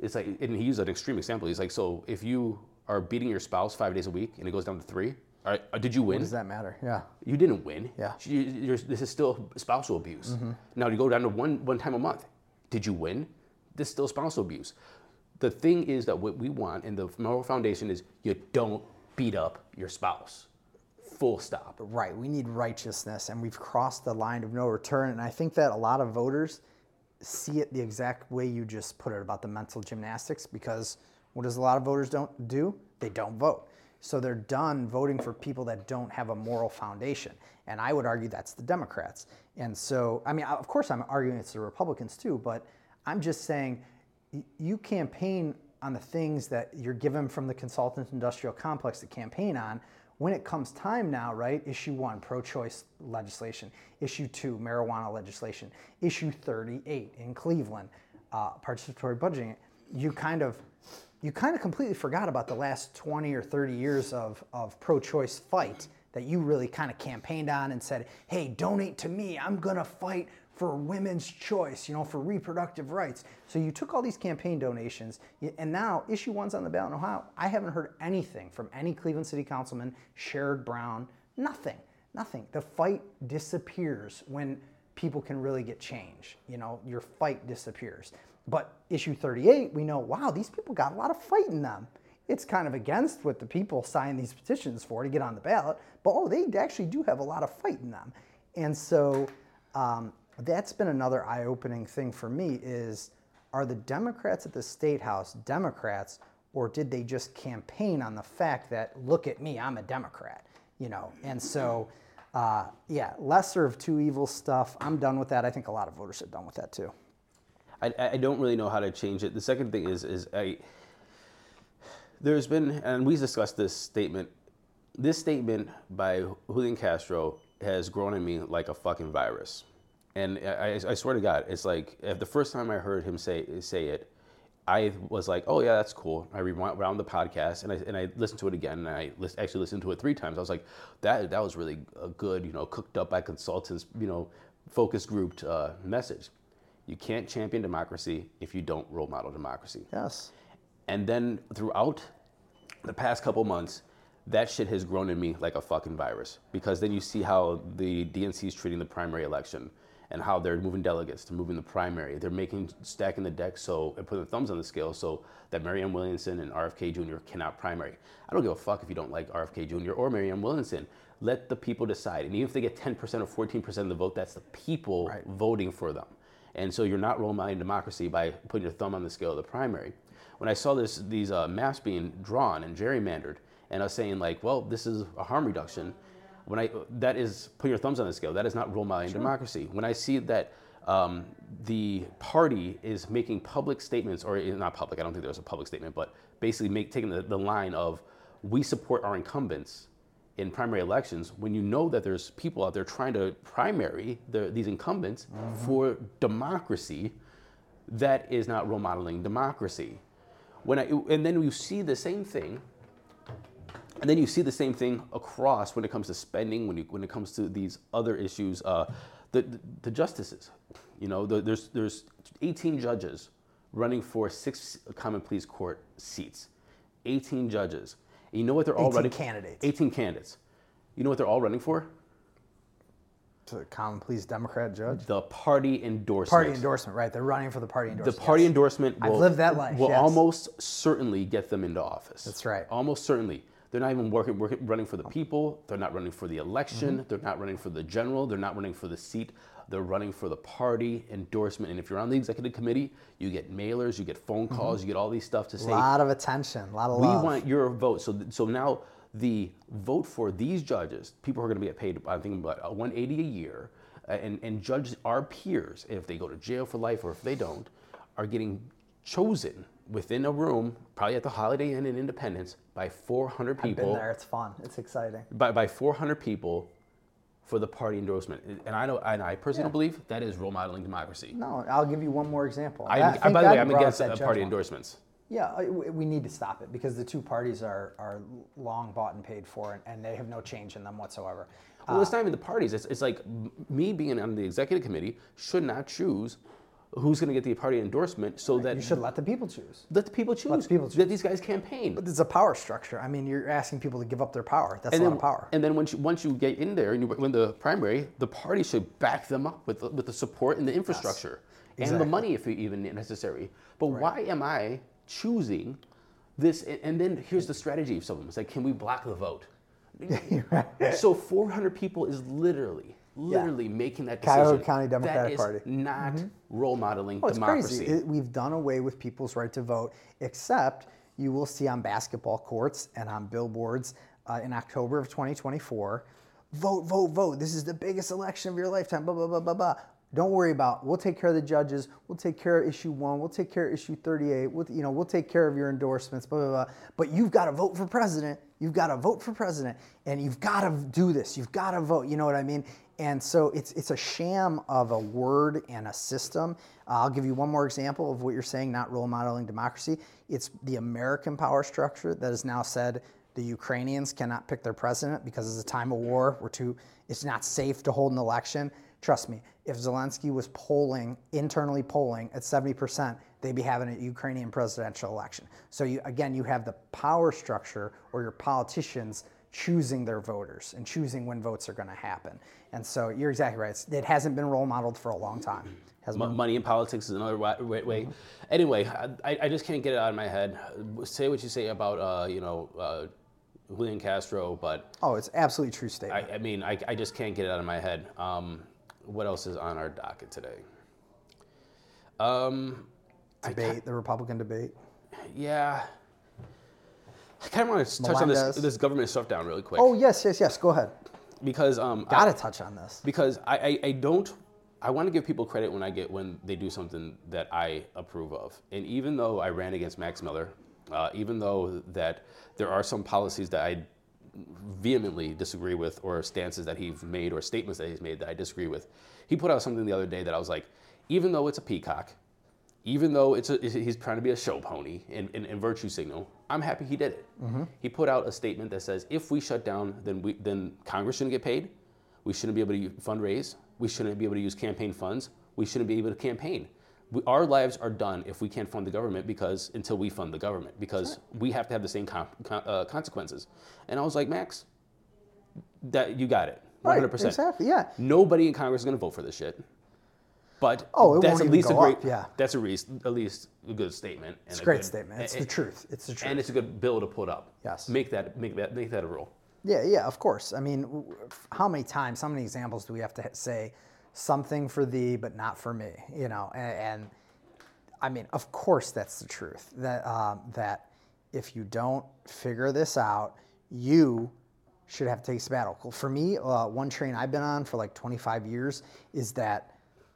it's like, and he used an extreme example. He's like, so if you are beating your spouse five days a week and it goes down to three, all right, uh, did you win? What does that matter? Yeah. You didn't win. Yeah. You, this is still spousal abuse. Mm-hmm. Now you go down to one one time a month. Did you win? This is still spousal abuse. The thing is that what we want in the moral foundation is you don't beat up your spouse full stop. Right. We need righteousness, and we've crossed the line of no return. And I think that a lot of voters see it the exact way you just put it about the mental gymnastics because what does a lot of voters don't do? They don't vote. So they're done voting for people that don't have a moral foundation. And I would argue that's the Democrats. And so, I mean, of course, I'm arguing it's the Republicans too, but I'm just saying you campaign on the things that you're given from the consultant industrial complex to campaign on when it comes time now, right, issue one, pro choice legislation, issue two, marijuana legislation, issue 38 in Cleveland, uh, participatory budgeting, you kind of you kind of completely forgot about the last 20 or 30 years of, of pro choice fight that you really kind of campaigned on and said, hey, donate to me. I'm going to fight for women's choice, you know, for reproductive rights. So you took all these campaign donations, and now issue one's on the ballot in Ohio. I haven't heard anything from any Cleveland City Councilman, Sherrod Brown, nothing, nothing. The fight disappears when people can really get change. You know, your fight disappears. But issue 38, we know, wow, these people got a lot of fight in them. It's kind of against what the people sign these petitions for to get on the ballot, but oh, they actually do have a lot of fight in them. And so um, that's been another eye-opening thing for me is are the Democrats at the state house Democrats or did they just campaign on the fact that look at me, I'm a Democrat, you know? And so uh, yeah, lesser of two evil stuff. I'm done with that. I think a lot of voters are done with that too. I, I don't really know how to change it. The second thing is is I there's been and we discussed this statement. This statement by Julian Castro has grown in me like a fucking virus and I, I, swear to God, it's like the first time I heard him say say it, I was like, oh yeah, that's cool. I rewound the podcast and I and I listened to it again and I lis- actually listened to it three times. I was like, that that was really a good, you know, cooked up by consultants, you know, focus grouped uh, message. You can't champion democracy if you don't role model democracy. Yes. And then throughout the past couple months, that shit has grown in me like a fucking virus. Because then you see how the DNC is treating the primary election and how they're moving delegates to moving the primary. They're making stacking the deck so and putting the thumbs on the scale so that Marianne Williamson and RFK Jr. cannot primary. I don't give a fuck if you don't like RFK Jr. or Marianne Williamson. Let the people decide. And even if they get 10% or 14% of the vote, that's the people Right. voting for them. And so you're not role modeling democracy by putting your thumb on the scale of the primary. When I saw this, these uh, maps being drawn and gerrymandered, and I was saying like, well, this is a harm reduction. When I that is put your thumbs on the scale. That is not role modeling democracy. When I see that um, the party is making public statements, or eh, not public, I don't think there was a public statement, but basically make, taking the, the line of we support our incumbents in primary elections when you know that there's people out there trying to primary the, these incumbents for democracy that is not role modeling democracy when I, and then you see the same thing and then you see the same thing across when it comes to spending when, you, when it comes to these other issues uh, the, the, the justices you know the, there's, there's 18 judges running for six common pleas court seats 18 judges and you know what they're all 18 running candidates. 18 candidates you know what they're all running for To the common pleas Democrat judge. the party endorsement Party endorsement, right? They're running for the party endorsement. the party endorsement I've will, lived that life, will yes. almost certainly get them into office. That's right. Almost certainly. They're not even working, working running for the people. They're not running for the election. Mm-hmm. They're not running for the general. They're not running for the seat. They're running for the party endorsement. And if you're on the executive committee, you get mailers, you get phone calls, you get all these stuff to say, Mm-hmm. lot of attention, a lot of we love. want your vote. So, so now the vote for these judges, people are going to get paid, I think, about uh, 180 a year, and, and judge our peers, if they go to jail for life or if they don't, are getting chosen within a room, probably at the Holiday Inn in Independence, by 400 people. I've been there. It's fun. It's exciting. by, by 400 people for the party endorsement. And I know, and I personally Yeah. believe that is role modeling democracy. No, I'll give you one more example. I, I by the way, I'm against uh, party one. endorsements. Yeah, we need to stop it because the two parties are, are long bought and paid for, and, and they have no change in them whatsoever. Well, it's not even the parties. It's, it's like me being on the executive committee should not choose who's going to get the party endorsement so that You should let the people choose. let the people choose. Let the people choose. Let these guys campaign. But it's a power structure. I mean, you're asking people to give up their power. That's and a lot then, of power. and then once you, once you get in there and you win the primary, the party should back them up with the, with the support and the infrastructure and the money if you even necessary. But why am I choosing this? And, and then here's the strategy of some of them. It's like, can we block the vote? so 400 people is literally, literally making that decision. Cuyahoga County Democratic that is Party. not role modeling Oh, it's democracy. crazy. It- we've done away with people's right to vote, except you will see on basketball courts and on billboards uh, in October of 2024 vote, vote, vote. This is the biggest election of your lifetime, blah, blah, blah, blah, blah. Don't worry about. We'll take care of the judges. We'll take care of issue one. We'll take care of issue 38. We'll, you know, we'll take care of your endorsements. Blah blah blah. But you've got to vote for president. You've got to vote for president, and you've got to do this. You've got to vote. You know what I mean? And so it's it's a sham of a word and a system. Uh, I'll give you one more example of what you're saying, not role modeling democracy. It's the American power structure that has now said the Ukrainians cannot pick their president because it's a time of war. We're too. It's not safe to hold an election. Trust me, if Zelensky was polling internally polling at 70%, they'd be having a Ukrainian presidential election. So you, again, you have the power structure or your politicians choosing their voters and choosing when votes are going to happen. And so you're exactly right. It's- It hasn't been role modeled for a long time. Has Mo- Money in politics is another wa- wa- way. Anyway, I, I just can't get it out of my head. Say what you say about uh, you know uh, Julian Castro, but Oh, it's absolutely true statement. I, I mean I, I just can't get it out of my head. Um, what else is on our docket today? Um, debate, the Republican debate. yeah, I kind of want to touch on this Melendez. this government stuff down really quick Oh, yes, yes, yes. Go ahead. because um, I- Got to touch on this. because I, I, I don't I want to give people credit when I get when they do something that I approve of. And even though I ran against Max Miller, uh, even though that there are some policies that I vehemently disagree with, or stances that he's made, or statements that he's made that I disagree with, he put out something the other day that I was like, even though it's a peacock, even though it's a, he's trying to be a show pony and, and, and virtue signal, I'm happy he did it. He put out a statement that says if we shut down, then we then Congress shouldn't get paid. We shouldn't be able to fundraise. We shouldn't be able to use campaign funds. We shouldn't be able to campaign. We, our lives are done if we can't fund the government because until we fund the government because we have to have the same con- uh, consequences. And I was like, Max, that you got it, 100. percent exactly. Yeah. Nobody in Congress is going to vote for this shit. But Oh, that's at least a great. up, yeah. That's a at least a good statement. And It's a great good- statement. It's and- the truth. It's the truth. and it's a good bill to put up. Yes. Make that make that make that a rule. Yeah, yeah, of course. I mean, how many times, how many examples do we have to say something for thee, but not for me? You know, and, and I mean, of course, that's the truth. That um, that if you don't figure this out, you should have to take sabbatical. For me, uh, one train I've been on for like 25 years is that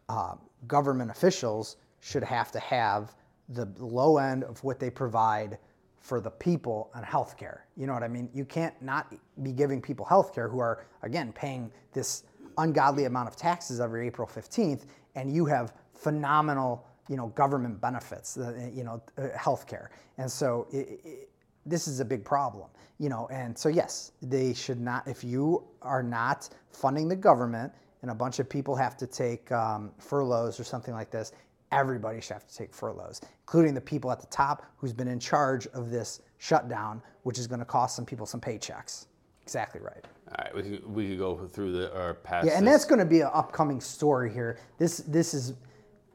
uh, government officials should have to have the low end of what they provide for the people on healthcare. You know what I mean? You can't not be giving people healthcare who are again paying this ungodly amount of taxes every April 15th, and you have phenomenal, you know, government benefits, uh, you know, uh, healthcare. And so it, it, this is a big problem, you know. And so yes, they should not. If you are not funding the government, and a bunch of people have to take um, furloughs or something like this, everybody should have to take furloughs, including the people at the top who's been in charge of this shutdown, which is going to cost some people some paychecks. Exactly right. All right, we could, we could go through the our past. Yeah, and this. that's going to be an upcoming story here. This this is,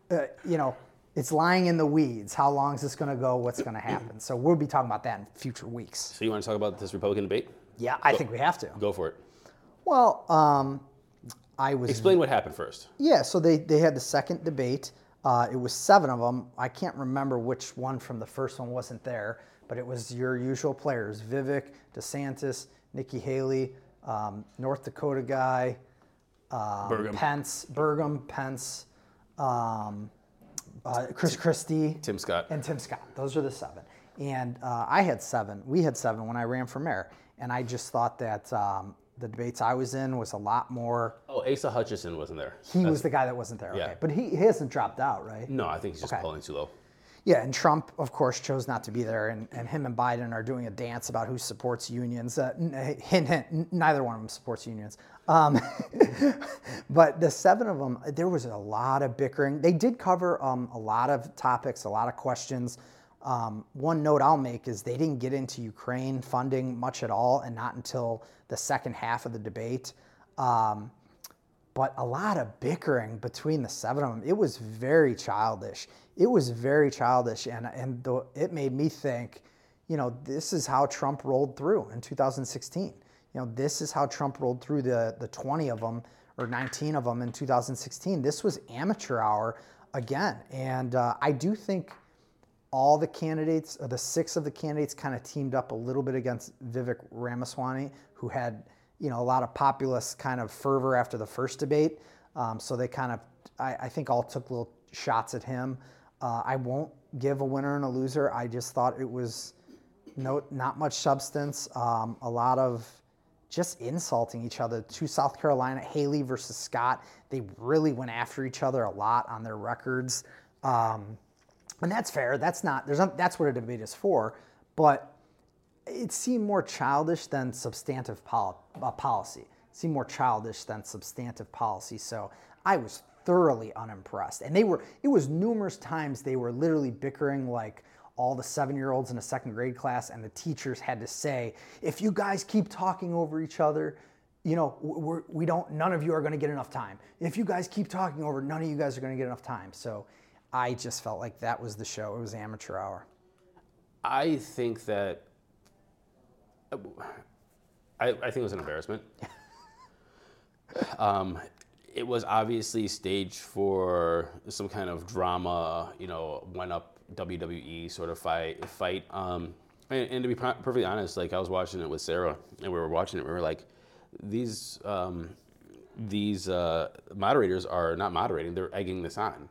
uh, you know, it's lying in the weeds. How long is this going to go? What's going to happen? So we'll be talking about that in future weeks. So you want to talk about this Republican debate? Yeah, I think we have to. Go for it. Well, um, I was Explain what happened first. Yeah, so they, they had the second debate. Uh, it was seven of them. I can't remember which one from the first one wasn't there, but it was your usual players Vivek, DeSantis, Nikki Haley, um, North Dakota guy, um, Burgum. Pence, Burgum, Pence, um, uh, Chris Christie, Tim Scott. and Tim Scott. Those are the seven. And uh, I had seven. We had seven when I ran for mayor. And I just thought that um, the debates I was in was a lot more Oh, Asa Hutchinson wasn't there. he was the guy that wasn't there. Yeah. Okay. But he, he hasn't dropped out, right? No, I think he's just Okay. pulling too low. Yeah, and Trump, of course, chose not to be there, and, and him and Biden are doing a dance about who supports unions. Uh, hint, hint, n- neither one of them supports unions. Um, but the seven of them, there was a lot of bickering. They did cover um, a lot of topics, a lot of questions. Um, one note I'll make is they didn't get into Ukraine funding much at all, and not until the second half of the debate. Um, but a lot of bickering between the seven of them. It was very childish. It was very childish, and and the, it made me think, you know, this is how Trump rolled through in 2016. You know, this is how Trump rolled through the the 20 of them or 19 of them in 2016. This was amateur hour again, and uh, I do think all the candidates, or the six of the candidates, kind of teamed up a little bit against Vivek Ramaswamy, who had you know a lot of populist kind of fervor after the first debate. Um, so they kind of, I, I think, all took little shots at him. Uh, I won't give a winner and a loser. I just thought it was no, not much substance. Um, a lot of just insulting each other. To South Carolina, Haley versus Scott, they really went after each other a lot on their records. Um, and that's fair. That's not. There's not, that's what a debate is for. But it seemed more childish than substantive pol- uh, policy. It seemed more childish than substantive policy. So I was thoroughly unimpressed. And they were. It was numerous times they were literally bickering like all the seven-year-olds in a second grade class, and the teachers had to say, "If you guys keep talking over each other." You know, we're, we don't. None of you are going to get enough time. If you guys keep talking over, none of you guys are going to get enough time. So, I just felt like that was the show. It was amateur hour. I think that. I, I think it was an embarrassment. um, it was obviously staged for some kind of drama, you know, went up WWE sort of fight. Fight. Um, and, and to be pro- perfectly honest, like I was watching it with Sarah, and we were watching it. We were like, these um, these uh, moderators are not moderating; they're egging this on.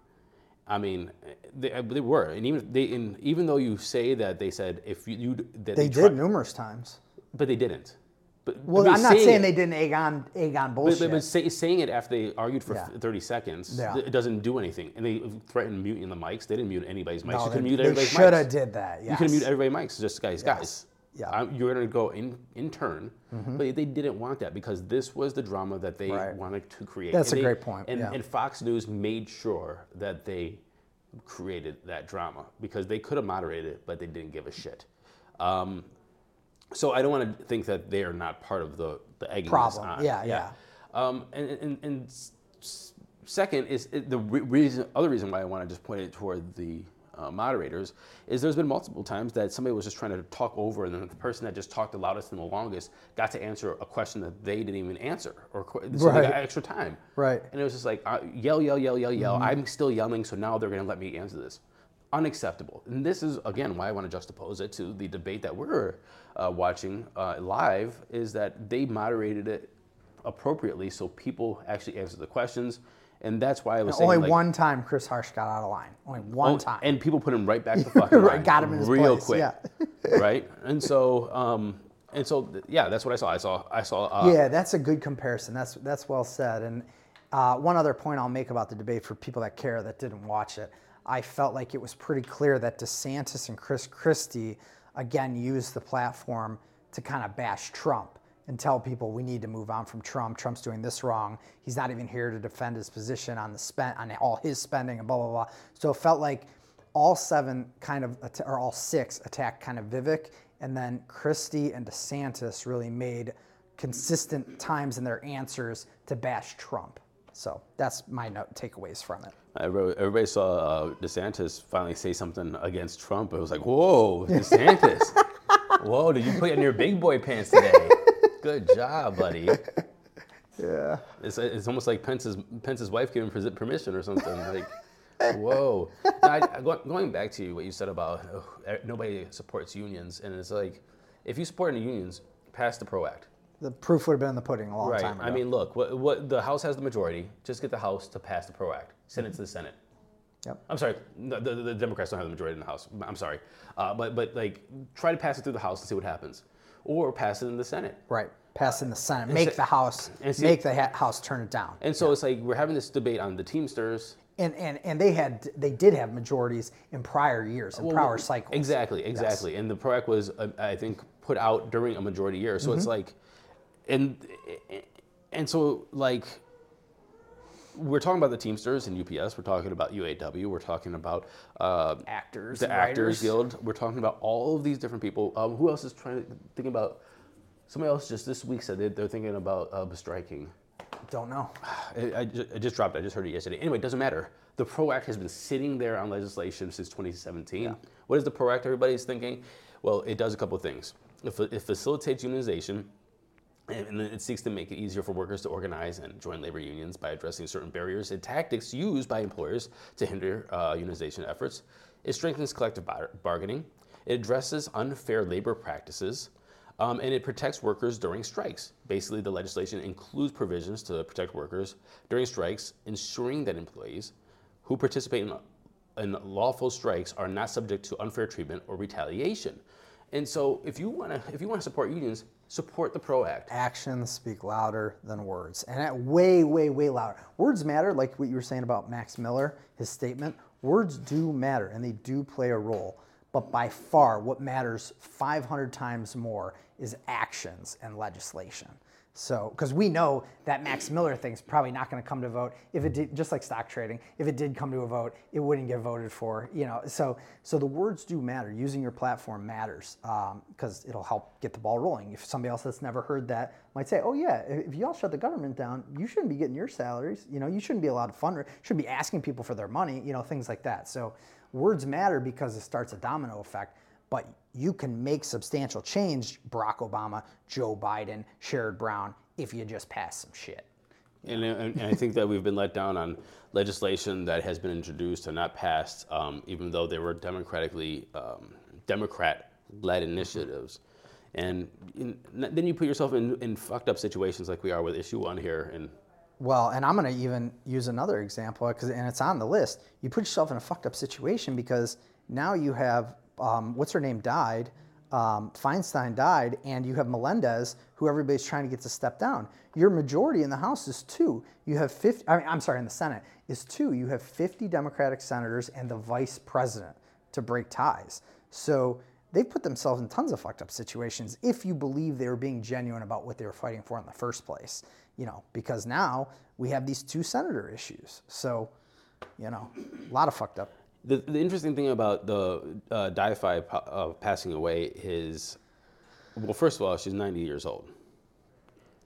I mean, they, they were, and even they, and even though you say that they said if you, you that They try- did numerous times. but they didn't. But I Well, mean, I'm not saying it- they didn't egg on egg on bullshit. but, but say, saying it after they argued for Yeah. 30 seconds, Yeah. it doesn't do anything. And they threatened muting the mics. They didn't mute anybody's mics. No, you they, could mute they everybody's should have did that. You could mute everybody's mics. Just guys, guys. Yeah. You're going to go in in turn. But they didn't want that because this was the drama that they Right. wanted to create. That's And a they- great point, And, yeah. and Fox News made sure that they created that drama because they could have moderated it, but they didn't give a shit. Um, so I don't want to think that they are not part of the the egging Problem. on. Yeah, yeah. Um, and, and, and second is the re- reason, other reason why I want to just point it toward the uh, moderators is there's been multiple times that somebody was just trying to talk over, and then the person that just talked the loudest and the longest got to answer a question that they didn't even answer, or qu- so they got extra time. Right. And it was just like uh, yell, yell, yell, yell, yell. I'm still yelling, so now they're going to let me answer this. Unacceptable. And this is again why I want to juxtapose it to the debate that we're uh, watching uh, live. Is that they moderated it appropriately, so people actually answered the questions, and that's why I was Only saying like, one time Chris Harsh got out of line. Only one oh, time. and people put him right back to fucking Right, line, got him in his real place, quick, yeah. right? And so, um, and so, yeah, that's what I saw. I saw, I saw. Uh, yeah, that's a good comparison. That's that's well said. And uh, one other point I'll make about the debate for people that care that didn't watch it, I felt like it was pretty clear that DeSantis and Chris Christie again used the platform to kind of bash Trump and tell people we need to move on from Trump. Trump's doing this wrong. He's not even here to defend his position on the spend on all his spending and blah blah blah. So it felt like all seven kind of or all six attacked kind of Vivek, and then Christie and DeSantis really made consistent times in their answers to bash Trump. So that's my note takeaways from it. Everybody saw uh, DeSantis finally say something against Trump. It was like, whoa, DeSantis. whoa, did you put on your big boy pants today? Good job, buddy. Yeah. It's, it's almost like Pence's, Pence's wife giving permission or something. Like, whoa. I, going back to what you said about oh, eh, nobody supports unions, and it's like, if you support the unions, pass the PRO Act. The proof would have been in the pudding a long Right. time ago. I mean, look, what, what the House has the majority. Just get the House to pass the PRO Act. Send it to the Senate. Yep. I'm sorry, the, the, the Democrats don't have the majority in the House. I'm sorry, uh, but but like try to pass it through the House and see what happens, or pass it in the Senate. right. Pass in the Senate. Make see- the House. and see- Make the ha- House turn it down. And so it's like we're having this debate on the Teamsters. And, and and they had they did have majorities in prior years in prior cycles. Exactly, exactly. And the PRO Act was, uh, I think, put out during a majority year. So it's Mm-hmm. like, and and so like, we're talking about the Teamsters and UPS. We're talking about UAW. We're talking about uh, Actors, the Actors writers. Guild. We're talking about all of these different people. Um, who else is trying to think about? Somebody else just this week said they, they're thinking about uh, striking. Don't know. I, I, ju- I just dropped it. I just heard it yesterday. Anyway, it doesn't matter. The PRO Act has been sitting there on legislation since 2017. What is the PRO Act? Everybody's thinking. Well, it does a couple of things. It, it facilitates unionization, and, it seeks to make it easier for workers to organize and join labor unions by addressing certain barriers and tactics used by employers to hinder uh, unionization efforts. It strengthens collective bar- bargaining. It addresses unfair labor practices. Um, and it protects workers during strikes. Basically, the legislation includes provisions to protect workers during strikes, ensuring that employees who participate in, in lawful strikes are not subject to unfair treatment or retaliation. And so, if you want to, if you want to support unions, support the PRO Act. Actions speak louder than words, and at way, way, way louder. Words matter, like what you were saying about Max Miller, his statement. Words do matter, and they do play a role. But by far, what matters 500 times more is actions and legislation. So, because we know that Max Miller thing's probably not going to come to vote. If it did, just like stock trading, if it did come to a vote, it wouldn't get voted for. You know, so so the words do matter. Using your platform matters um, because it'll help get the ball rolling. If somebody else that's never heard that might say, "Oh yeah, if y'all shut the government down, you shouldn't be getting your salaries. You know, you shouldn't be allowed to fund. Shouldn't be asking people for their money. You know, things like that." So words matter because it starts a domino effect but you can make substantial change, Barack Obama, Joe Biden, Sherrod Brown, if you just pass some shit. And, and, I think that we've been let down on legislation that has been introduced and not passed, um, even though they were democratically um, Democrat-led initiatives. And in, then you put yourself in, in fucked up situations like we are with issue one here. And Well, and I'm going to even use another example because, and it's on the list. You put yourself in a fucked up situation because now you have, um, what's her name died, um, Feinstein died, and you have Melendez, who everybody's trying to get to step down. Your majority in the House is two. You have 50, I mean, I'm sorry, in the Senate is two. You have 50 Democratic senators and the vice president to break ties. So they've put themselves in tons of fucked up situations if you believe they were being genuine about what they were fighting for in the first place. You know, because now we have these two senator issues. So, you know, a lot of fucked up. The, the interesting thing about the uh, pa- uh, passing away is, well, first of all, she's 90 years old.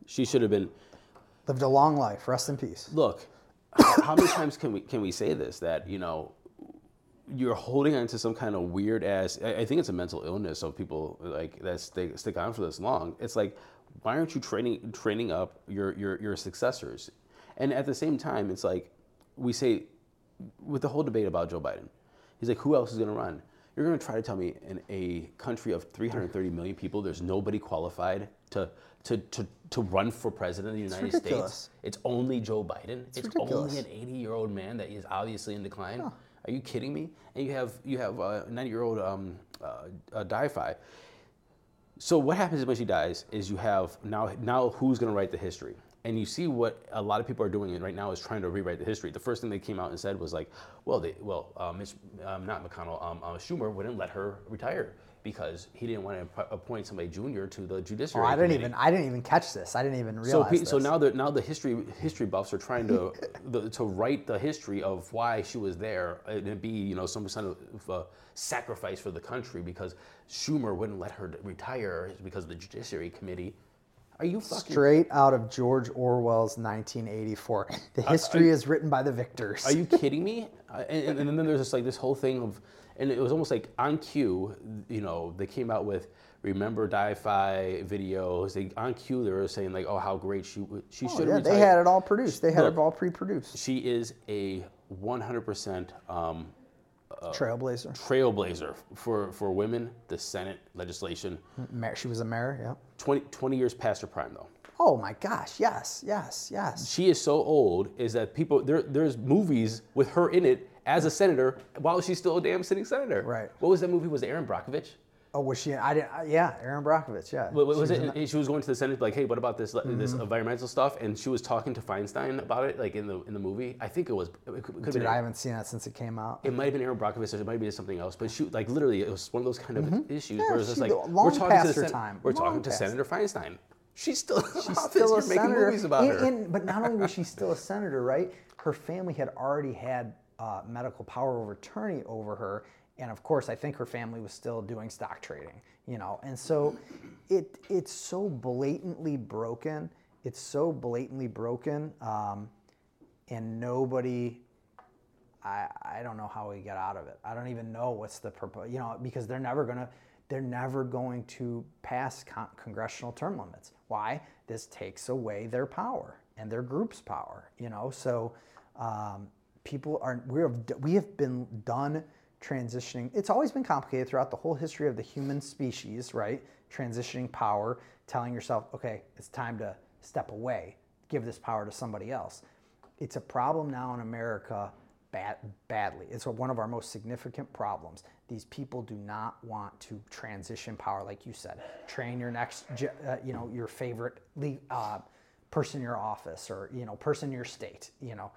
She should have been. Lived a long life. Rest in peace. Look, how, how many times can we can we say this? That you know, you're holding on to some kind of weird ass. I, I think it's a mental illness of people like that stick, stick on for this long. It's like, why aren't you training training up your your your successors? And at the same time, it's like we say with the whole debate about Joe Biden, he's like, who else is going to run? You're going to try to tell me in a country of 330 million people, there's nobody qualified to to to, to run for president of the United ridiculous. States. It's only Joe Biden. It's, ridiculous. only an 80 year old man that is obviously in decline. Are you kidding me? And you have you have a 90 year old um, uh, uh, Di-Fi. So what happens when she dies is you have now now who's going to write the history? And you see what a lot of people are doing right now is trying to rewrite the history. The first thing they came out and said was like, well, they, well, uh, Mitch, um, not McConnell, um, uh, Schumer wouldn't let her retire because he didn't want to appoint somebody junior to the judiciary. Oh. I didn't committee. even I didn't even catch this. I didn't even So, realize pe- so now the now the history history buffs are trying to the, to write the history of why she was there and be you know some kind of uh, sacrifice for the country because Schumer wouldn't let her retire because of the Judiciary Committee. Are you fucking? Straight out of George Orwell's 1984. The history is written by the victors. Are you kidding me? Uh, and, and then there's just like this whole thing of, and it was almost like on cue. You know, they came out with remember Di-Fi videos. They on cue they were saying like, oh how great she she Oh, should yeah, retire. they had it all produced. They had Look. it all pre-produced. She is a 100% um, Trailblazer. trailblazer for, for women, the Senate legislation. She was a mayor. Yeah. 20, 20 years past her prime, though. Oh my gosh! Yes, yes, yes. She is so old, is that people, there, there's movies with her in it as a senator while she's still a damn sitting senator. Right. What was that movie? Was it Erin Brockovich? Oh, was she? I didn't. Yeah, Erin Brockovich. Yeah. What, what was She it? And she was going to the Senate like, hey, what about this this Mm-hmm. environmental stuff? And she was talking to Feinstein about it, like in the in the movie. I think it was. It could, Dude, been I haven't seen that since it came out. It might have been Erin Brockovich, or it might be something else. But she, like, literally, it was one of those kind of issues Mm-hmm. Yeah, where it's just like we're talking past to the her Sen- time. we're Long talking to. Senator Feinstein. She's still She's still a making senator. movies about and, her. and- but not only was she still a senator, right? Her family had already had uh, medical power of attorney over her, and of course, I think her family was still doing stock trading. You know, and so it it's so blatantly broken. It's so blatantly broken, um, and nobody I, I don't know how we get out of it. I don't even know what's the purpose, you know, because they're never gonna they're never going to pass con- congressional term limits. Why? This takes away their power and their group's power, you know. So um, people are we have we have been done transitioning. It's always been complicated throughout the whole history of the human species, right? Transitioning power, telling yourself, okay, it's time to step away, give this power to somebody else. It's a problem now in America bad, badly. It's one of our most significant problems. These people do not want to transition power, like you said. Train your next, uh, you know, your favorite uh, person in your office or you know, person in your state. You know,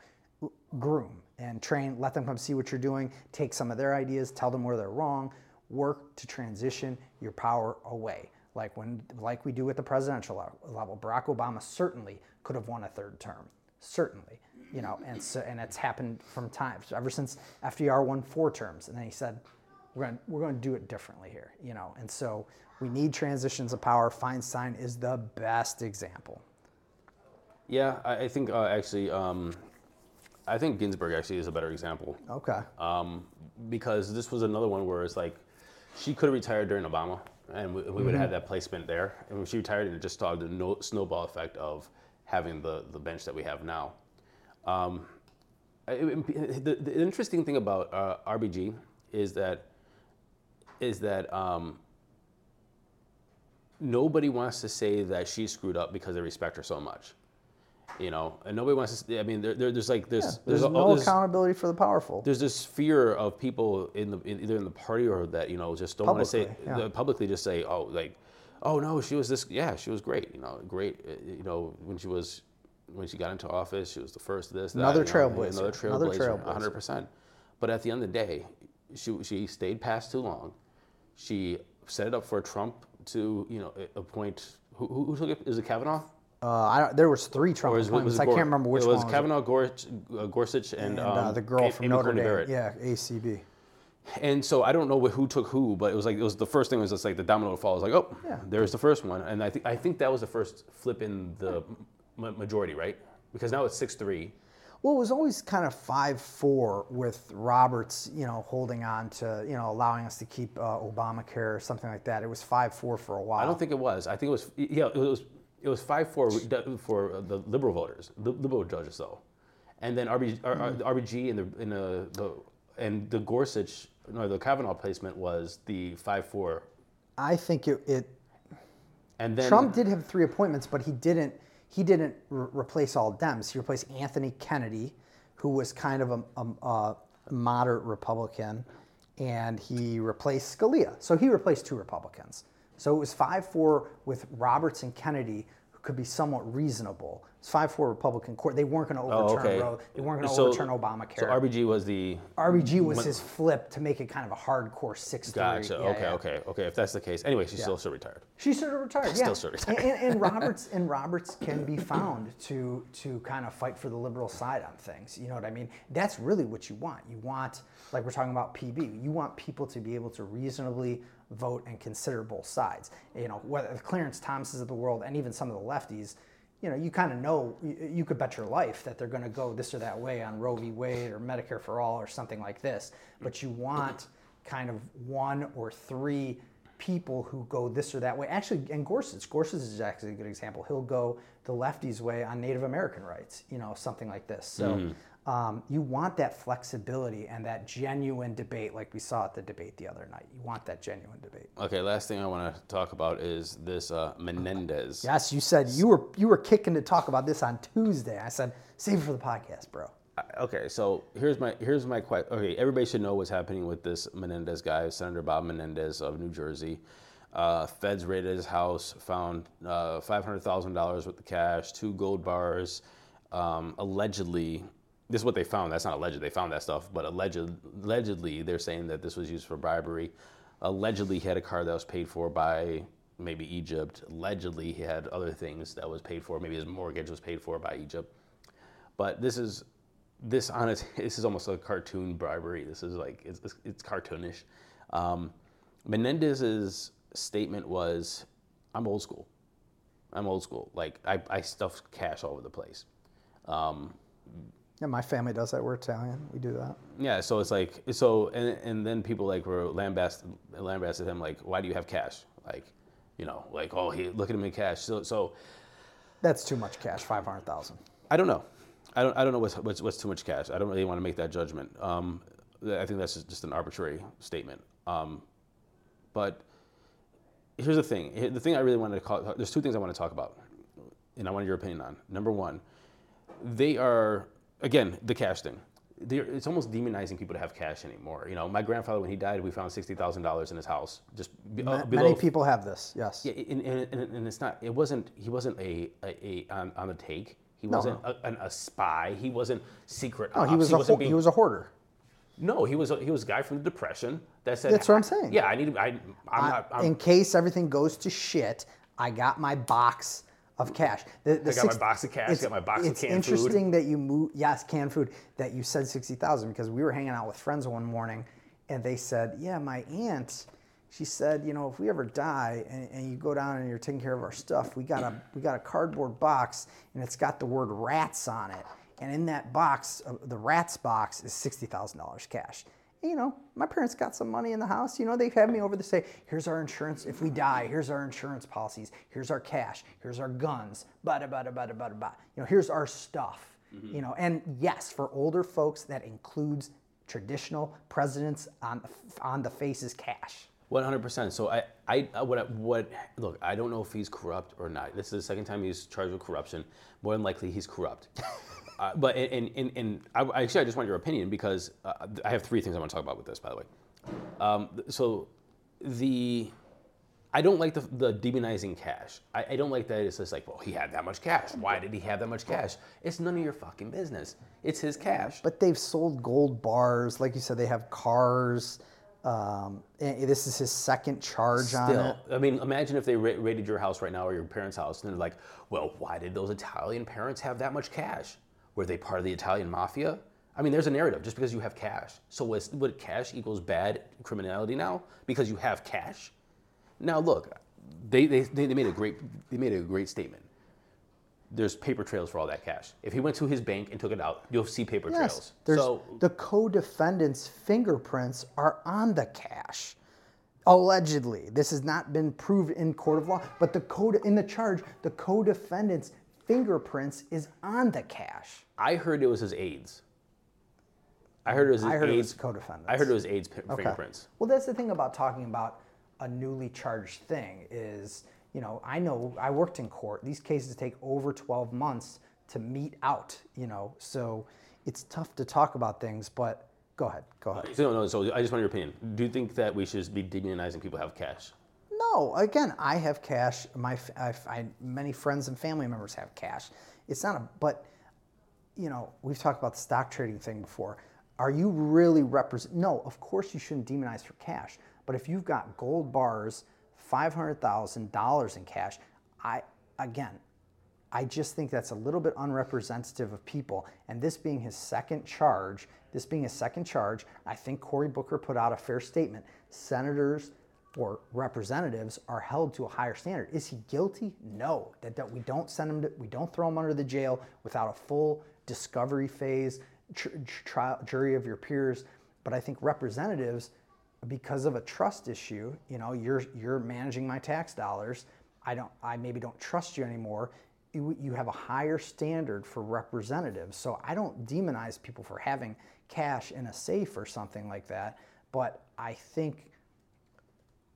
groom and train. Let them come see what you're doing. Take some of their ideas. Tell them where they're wrong. Work to transition your power away. Like when, like we do at the presidential level. Barack Obama certainly could have won a third term. Certainly you know, and so and it's happened from times ever since FDR won four terms, and then he said, "We're going we're going to do it differently here," you know, and so we need transitions of power. Feinstein is the best example. yeah, I, I think uh, actually, um, I think Ginsburg actually is a better example Okay. um, because this was another one where it's like she could have retired during Obama, and we, we would have had that placement there. And when she retired, and it just started the no, snowball effect of having the the bench that we have now. Um, it- the, the interesting thing about uh, RBG is that is that um, nobody wants to say that she screwed up because they respect her so much. You know, and nobody wants to. I mean, there, there, there's like this. There's all no this- accountability for the powerful. there's this fear of people in the in, either in the party or that you know just don't want to say Publicly, yeah. publicly just say oh like oh no she was this yeah she was great you know great uh, you know when she was when she got into office she was the first this that, Another you know, trailblazer, another another trailblazer trailblazer. 100 percent but at the end of the day she she stayed past too long she set it up for Trump to you know appoint who, who who took it is it Kavanaugh Uh, I don't, there was three Trump it- appointments. was I can't remember which one. it was one. Kavanaugh, Gorsuch, uh, Gorsuch, and, and uh, um, the girl from Notre Dame. Barrett. Yeah, ACB. And so I don't know who took who, but it was like it was the first thing was just like the domino fall. It was like, oh, Yeah. there's the first one, and I think I think that was the first flip in the ma- majority, right? Because now it's six three. Well, it was always kind of five four with Roberts, you know, holding on to, you know, allowing us to keep uh, Obamacare or something like that. It was five four for a while. I don't think it was. I think it was yeah, it was it was five four for the liberal voters, the liberal judges though, and then RB, R- uh, uh, mm-hmm. R- the RBG and the in the, the and the Gorsuch no the Kavanaugh placement was the five four, I think it, it and then Trump did have three appointments, but he didn't. He didn't re- replace all Dems. He replaced Anthony Kennedy, who was kind of a, a, a moderate Republican, and he replaced Scalia. So he replaced two Republicans. So it was five four with Roberts and Kennedy, who could be somewhat reasonable. It's five four Republican court. They weren't going to oh, overturn okay. Roe. They weren't going to So- overturn Obamacare. So RBG was the RBG was his flip to make it kind of a hardcore six. Gotcha. okay, okay, okay. If that's the case, anyway, she's still still retired. She's still retired. Still yeah. of retired. And, and, and Roberts and Roberts can be found to to kind of fight for the liberal side on things. You know what I mean? That's really what you want. You want, like we're talking about PB. You want people to be able to reasonably vote and consider both sides. You know, whether the Clarence Thomases of the world and even some of the lefties. You know, you kind of know, you, could bet your life that they're going to go this or that way on Roe v. Wade or Medicare for All or something like this. But you want kind of one or three people who go this or that way. Actually, and Gorsuch, Gorsuch is actually a good example. He'll go the lefties' way on Native American rights, you know, something like this. So mm. Um, you want that flexibility and that genuine debate, like we saw at the debate the other night. You want that genuine debate. Okay, last thing I want to talk about is this uh, Menendez. Yes, you said you were you were kicking to talk about this on Tuesday. I said save it for the podcast, bro. Okay, so here's my here's my question. Okay, everybody should know what's happening with this Menendez guy, Senator Bob Menendez of New Jersey. Uh, feds raided his house, found uh, five hundred thousand dollars worth of cash, two gold bars. Um, allegedly, this is what they found. That's not alleged. They found that stuff, but alleged, allegedly, they're saying that this was used for bribery. Allegedly, he had a car that was paid for by maybe Egypt. Allegedly, he had other things that was paid for. Maybe his mortgage was paid for by Egypt. But this is this honest. This is almost a cartoon bribery. This is like it's, it's, it's cartoonish. Um, Menendez's statement was, "I'm old school. I'm old school. Like I, I stuff cash all over the place." Um, Yeah, my family does that. We're Italian. We do that. yeah, so it's like so, and, and then people like were lambasted, lambasted him like, "Why do you have cash?" Like, you know, like, "Oh, he look at him in cash." So, so That's too much cash. Five hundred thousand. I don't know. I don't. I don't know what's, what's what's too much cash. I don't really want to make that judgment. Um, I think that's just an arbitrary statement. Um, but here's the thing. The thing I really wanted to call. There's two things I want to talk about, and I want your opinion on. Number one, they are again the cash thing. They're, it's almost demonizing people to have cash anymore. You know, my grandfather when he died, we found sixty thousand dollars in his house, just be- uh, below. Many people have this. Yes. Yeah, and, and, and and it's not. It wasn't. He wasn't a a, a on, on the take. He wasn't a, an, a spy. He wasn't secret. No, he ops. was a wasn't ho- being- he was a hoarder. no, he was a, he was a guy from the depression that said. That's what I'm saying. Yeah, I need. to- I, I'm not. I'm, in case everything goes to shit, I got my box of cash. The, the I got my box of cash, it's- got my box of It's canned food. interesting that you move. Yes, canned food. That you said sixty thousand because we were hanging out with friends one morning, and they said, "Yeah, my aunt." She said, "You know, if we ever die and, and you go down and you're taking care of our stuff, we got a we got a cardboard box and it's got the word rats on it, and in that box, uh, the rats box is sixty thousand dollars cash." You know, my parents got some money in the house. You know, they've had me over to say, here's our insurance. If we die, here's our insurance policies. Here's our cash. Here's our guns. Bada, bada, bada, bada, bada. You know, here's our stuff. Mm-hmm. You know, and yes, for older folks, that includes traditional presidents on, on the faces cash. One hundred percent. So I, I, I- what, what? Look, I don't know if he's corrupt or not. This is the second time he's charged with corruption. More than likely, he's corrupt. uh, but and and, and I, I- actually, I just want your opinion because uh, I have three things I want to talk about with this. By the way, um, so the I don't like the, the demonizing cash. I, I don't like that it's just like, well, he had that much cash. Why did he have that much cash? It's none of your fucking business. It's his cash. But they've sold gold bars, like you said. They have cars. Um, and this is his second charge on it. I mean, imagine if they ra- raided your house right now or your parents' house, and they're like, "Well, why did those Italian parents have that much cash? Were they part of the Italian mafia?" I mean, there's a narrative just because you have cash. So, was, what cash equals bad criminality now because you have cash? Now, look, they, they, they they made a great they made a great statement. There's paper trails for all that cash. If he went to his bank and took it out, you'll see paper Yes, trails. there's so the co-defendant's fingerprints are on the cash. Allegedly, this has not been proved in court of law, but the code in the charge, the co-defendant's fingerprints is on the cash. I heard it was his aides. I heard it was his I heard it aides. was co-defendants. I heard it was aides' p- Okay. fingerprints. Well, that's the thing about talking about a newly charged thing is, you know, I know I worked in court. These cases take over 12 months to meet out, you know, so it's tough to talk about things, but go ahead, go ahead. So, no, so I just want your opinion. Do you think that we should be demonizing people who have cash? No, again, I have cash. My, I, I, many friends and family members have cash. It's not a, but you know, we've talked about the stock trading thing before. Are you really represent? No, of course you shouldn't demonize for cash. But if you've got gold bars, five hundred thousand dollars in cash, I again, I just think that's a little bit unrepresentative of people. And this being his second charge, this being his second charge, I think Cory Booker put out a fair statement. Senators or representatives are held to a higher standard. Is he guilty? No. That, that we don't send him to, we don't throw him under the jail without a full discovery phase, tr- tr- trial, jury of your peers. But I think representatives, because of a trust issue, you know, you're you're managing my tax dollars. I don't, I maybe don't trust you anymore. You, you have a higher standard for representatives. So I don't demonize people for having cash in a safe or something like that. But I think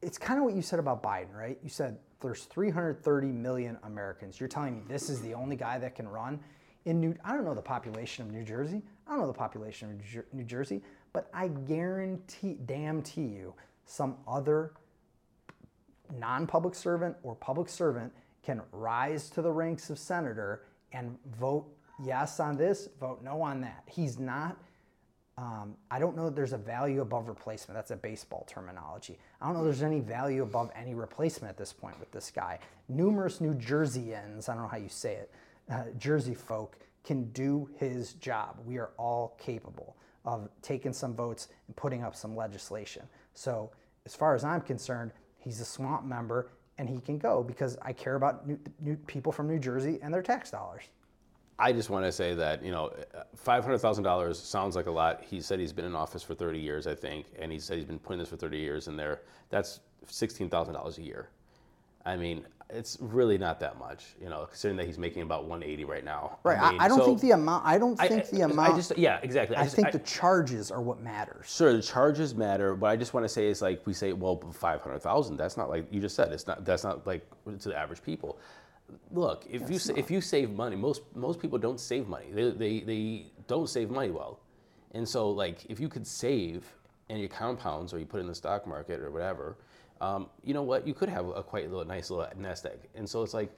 it's kind of what you said about Biden, right? You said there's 330 million Americans. You're telling me this is the only guy that can run in New I don't know the population of New Jersey. I don't know the population of New Jersey, but I guarantee damn to you some other non-public servant or public servant can rise to the ranks of senator and vote yes on this, vote no on that. He's not um, I don't know that there's a value above replacement. That's a baseball terminology. I don't know there's any value above any replacement at this point with this guy. Numerous New Jerseyans, I don't know how you say it, uh, Jersey folk can do his job. We are all capable of taking some votes and putting up some legislation. So, as far as I'm concerned, he's a swamp member and he can go because I care about new, new people from New Jersey and their tax dollars. I just want to say that you know, five hundred thousand dollars sounds like a lot. He said he's been in office for thirty years, I think, and he said he's been putting this for thirty years, and there, that's sixteen thousand dollars a year. I mean, it's really not that much, you know, considering that he's making about one eighty right now. Right. I, mean, I don't so think the amount. I don't I- think the amount. I just yeah, exactly. I just- think the charges are what matters. Sure, the charges matter, but I just want to say is like we say, well, five hundred thousand. That's not like you just said. It's not. That's not like to the average people. Look, if you sa- if you save money, most most people don't save money. They, they they don't save money well, and so like if you could save and you compounds or you put it in the stock market or whatever, um, you know what? You could have a quite little nice little nest egg. And so it's like,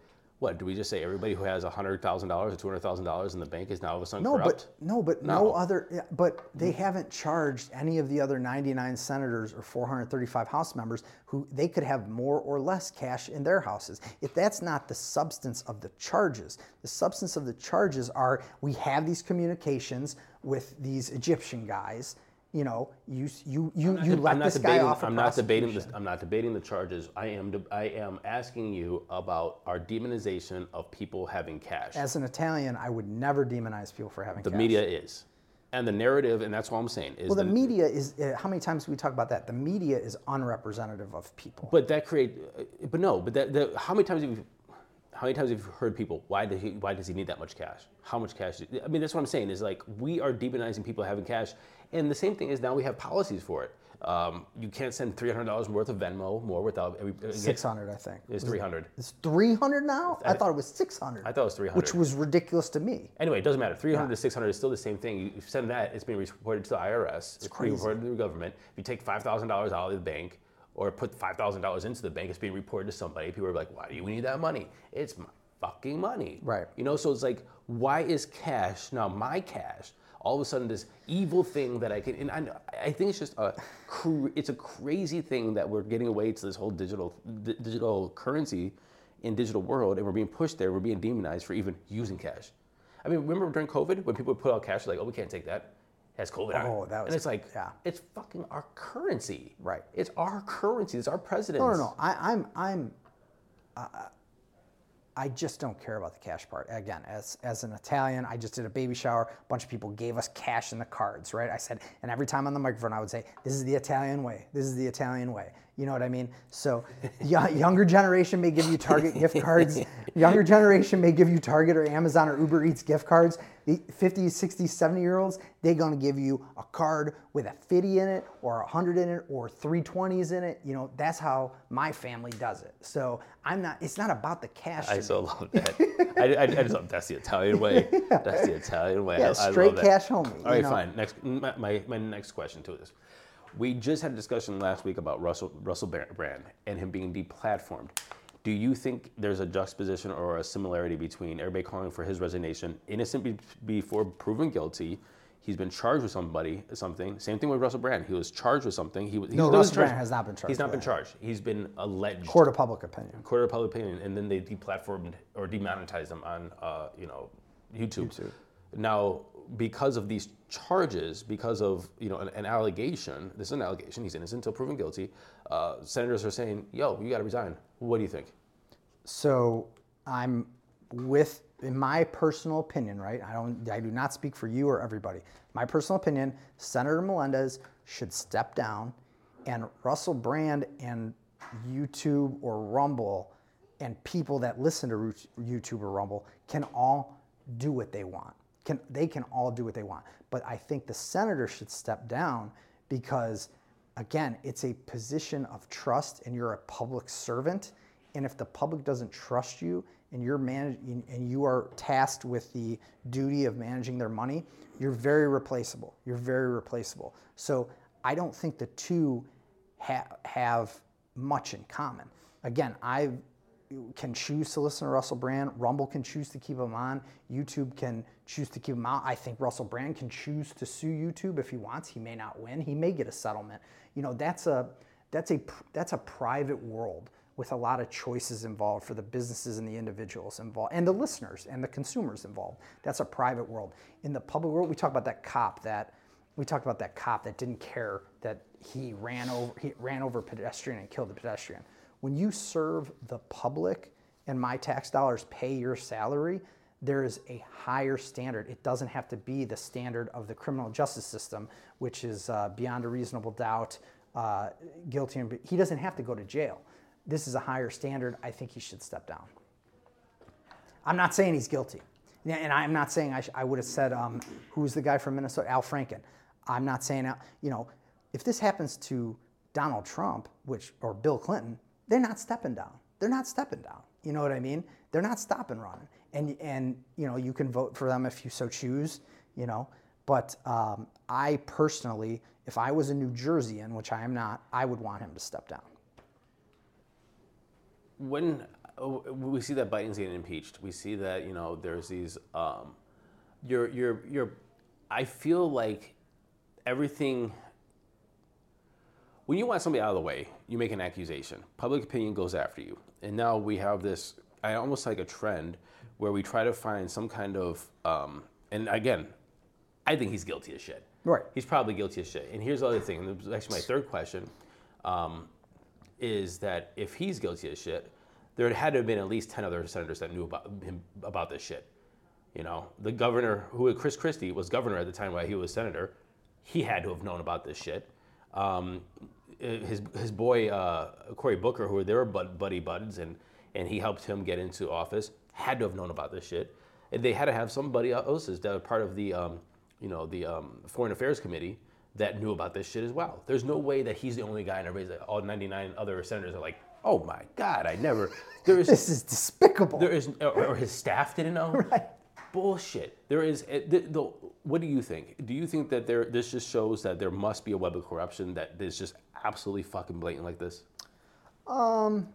what do we just say? Everybody who has hundred thousand dollars or two hundred thousand dollars in the bank is now all of a sudden No, corrupt. but no, but no. No. other. But they mm-hmm. haven't charged any of the other 99 senators or 435 House members who they could have more or less cash in their houses. If that's not the substance of the charges, the substance of the charges are we have these communications with these Egyptian guys. You know, you you you you let I'm not this guy debating. off. a I'm not debating. The, I'm not debating the charges. I am. de- I am asking you about our demonization of people having cash. As an Italian, I would never demonize people for having cash. the cash. media is, and the narrative, and that's what I'm saying is. Well, the the, media is. Uh, how many times do we talk about that? The media is unrepresentative of people. but that create. But no. But that. that how many times have you? How many times have you heard people? Why does he? Why does he need that much cash? How much cash? do- I mean, that's what I'm saying. Is like we are demonizing people having cash, and the same thing is now we have policies for it. Um, you can't send three hundred dollars worth of Venmo more without every, uh, Six hundred, I think. It's three hundred. It's three hundred now. I thought it was six hundred. I thought it was three hundred. which was ridiculous to me. Anyway, it doesn't matter. 300 to 600 is still the same thing. You send that, it's being reported to the IRS. It's, being crazy. reported to the government. If you take $5,000 out of the bank or put $5,000 into the bank, it's being reported to somebody. People are like, why do you need that money? It's my fucking money. Right. You know, so it's like, why is cash, now my cash, all of a sudden this evil thing that I can, and I, I think it's just a, cr- it's a crazy thing that we're getting away to this whole digital, di- digital currency in digital world and we're being pushed there, we're being demonized for even using cash. I mean, remember during COVID when people would put out cash, like, oh, we can't take that. It has COVID on it. Oh, that was- And it's like, yeah. it's fucking our currency. Right. It's our currency. It's our president. No, no, no. I, I'm, I'm, uh, I just don't care about the cash part. Again, as as an Italian, I just did a baby shower. A bunch of people gave us cash in the cards, right? I said, and every time on the microphone, I would say, "This is the Italian way. This is the Italian way." You know what I mean? So, younger generation may give you Target gift cards. Younger generation may give you Target or Amazon or Uber Eats gift cards. The 50, 60, 70 year olds, they're gonna give you a card with a 50 in it or a 100 in it or 320s in it. You know, that's how my family does it. So I'm not, it's not about the cash. I so love that. I, I, I just love that's the Italian way. That's the Italian way. Yeah, I, I straight that. cash homie, All right, know? fine. Next, my, my, my next question to this. We just had a discussion last week about Russell Russell Brand and him being deplatformed. Do you think there's a juxtaposition or a similarity between everybody calling for his resignation, innocent be, before proven guilty? He's been charged with somebody, something. Same thing with Russell Brand. He was charged with something. He was No, Russell Brand has not been charged He's not been that. charged. He's been alleged Court of public opinion. court of public opinion, and then they deplatformed or demonetized him on, uh, you know, YouTube. YouTube. Now, because of these charges, because of you know an, an allegation, this is an allegation. He's innocent until proven guilty. Uh, senators are saying, "Yo, you got to resign." What do you think? So I'm with, in my personal opinion, right? I don't, I do not speak for you or everybody. My personal opinion, Senator Melendez should step down, and Russell Brand and YouTube or Rumble and people that listen to YouTube or Rumble can all do what they want. Can they can all do what they want. But I think the senator should step down because again, it's a position of trust and you're a public servant. And if the public doesn't trust you and you're managing and you are tasked with the duty of managing their money, you're very replaceable. You're very replaceable. So I don't think the two ha- have much in common. Again, I can choose to listen to Russell Brand. Rumble can choose to keep him on. YouTube can choose to keep him out. I think Russell Brand can choose to sue YouTube if he wants. He may not win. He may get a settlement. You know, that's a that's a that's a private world with a lot of choices involved for the businesses and the individuals involved and the listeners and the consumers involved. That's a private world. In the public world, we talk about that cop that we talked about that cop that didn't care that he ran over he ran over a pedestrian and killed the pedestrian. When you serve the public and my tax dollars pay your salary, there is a higher standard. It doesn't have to be the standard of the criminal justice system, which is uh, beyond a reasonable doubt uh, guilty. And he doesn't have to go to jail. This is a higher standard. I think he should step down. I'm not saying he's guilty. And I'm not saying I, sh- I would have said, um, who's the guy from Minnesota? Al Franken. I'm not saying, you know, if this happens to Donald Trump, which, or Bill Clinton, they're not stepping down. They're not stepping down. You know what I mean? They're not stopping running. And, and you know, you can vote for them if you so choose, you know. But um, I personally, if I was a New Jerseyan, which I am not, I would want him to step down. when uh, we see that Biden's getting impeached, we see that you know there's these. Um, you're you're you're. I feel like everything. When you want somebody out of the way, you make an accusation. Public opinion goes after you, and now we have this. I almost like a trend where we try to find some kind of. Um, and again, I think he's guilty as shit. Right. He's probably guilty as shit. And here's the other thing. And this is actually my third question. Um, is that if he's guilty as shit, there had to have been at least 10 other senators that knew about him about this shit. You know, the governor, who Chris Christie was governor at the time while he was senator, he had to have known about this shit. Um, his his boy uh, Cory Booker, who they were bud, buddy buds, and and he helped him get into office, had to have known about this shit. And they had to have somebody else's that were part of the um, you know the um, Foreign Affairs Committee that knew about this shit as well. There's no way that he's the only guy and everybody's like, all 99 other senators are like, oh my God, I never. There is, This is despicable. there is, or or his staff didn't know. Right. Bullshit. There is. eh, The, the, what do you think? Do you think that there? This just shows that there must be a web of corruption that is just absolutely fucking blatant like this. Um,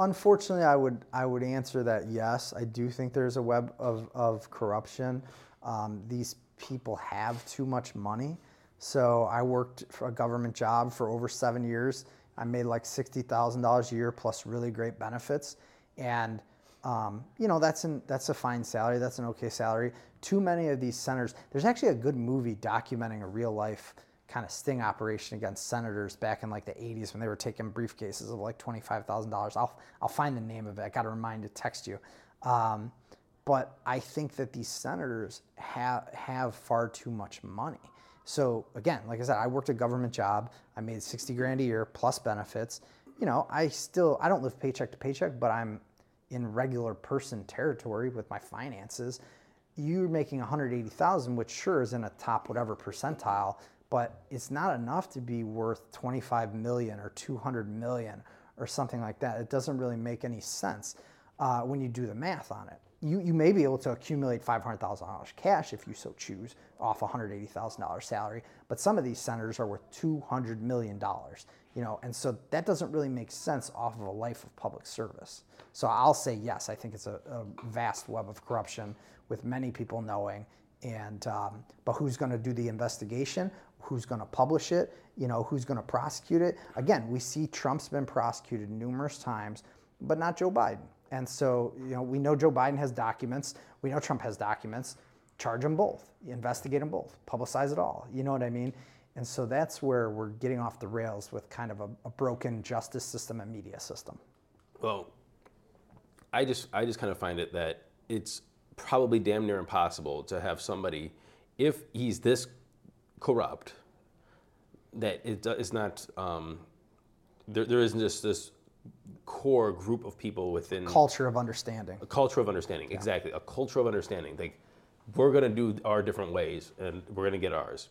Unfortunately, I would I would answer that yes. I do think there's a web of, of corruption. Um, these people have too much money. So I worked for a government job for over seven years. I made like sixty thousand dollars a year plus really great benefits, and um, you know that's an that's a fine salary. That's an okay salary. Too many of these senators. There's actually a good movie documenting a real life kind of sting operation against senators back in like the 80s when they were taking briefcases of like $25,000. I'll, I'll find the name of it. I got to remind to text you. Um, but I think that these senators have, have far too much money. So again, like I said, I worked a government job. I made 60 grand a year plus benefits. You know, I still, I don't live paycheck to paycheck, but I'm in regular person territory with my finances you're making 180,000, which sure is in a top whatever percentile, but it's not enough to be worth 25 million or 200 million or something like that. It doesn't really make any sense uh, when you do the math on it. You, you may be able to accumulate $500,000 cash if you so choose off a $180,000 salary, but some of these senators are worth $200 million, you know, and so that doesn't really make sense off of a life of public service. So I'll say yes, I think it's a, a vast web of corruption with many people knowing. And um, but who's going to do the investigation? Who's going to publish it? You know, who's going to prosecute it? Again, we see Trump's been prosecuted numerous times, but not Joe Biden. And so, you know, we know Joe Biden has documents. We know Trump has documents. Charge them both. Investigate them both. Publicize it all. You know what I mean? And so that's where we're getting off the rails with kind of a, a broken justice system and media system. Well, I just I just kind of find it that it's probably damn near impossible to have somebody, if he's this corrupt, that it it's not um, there. There isn't just this core group of people within Culture of understanding. a culture of understanding. Exactly, a culture of understanding. Like we're gonna do our different ways, and we're gonna get ours.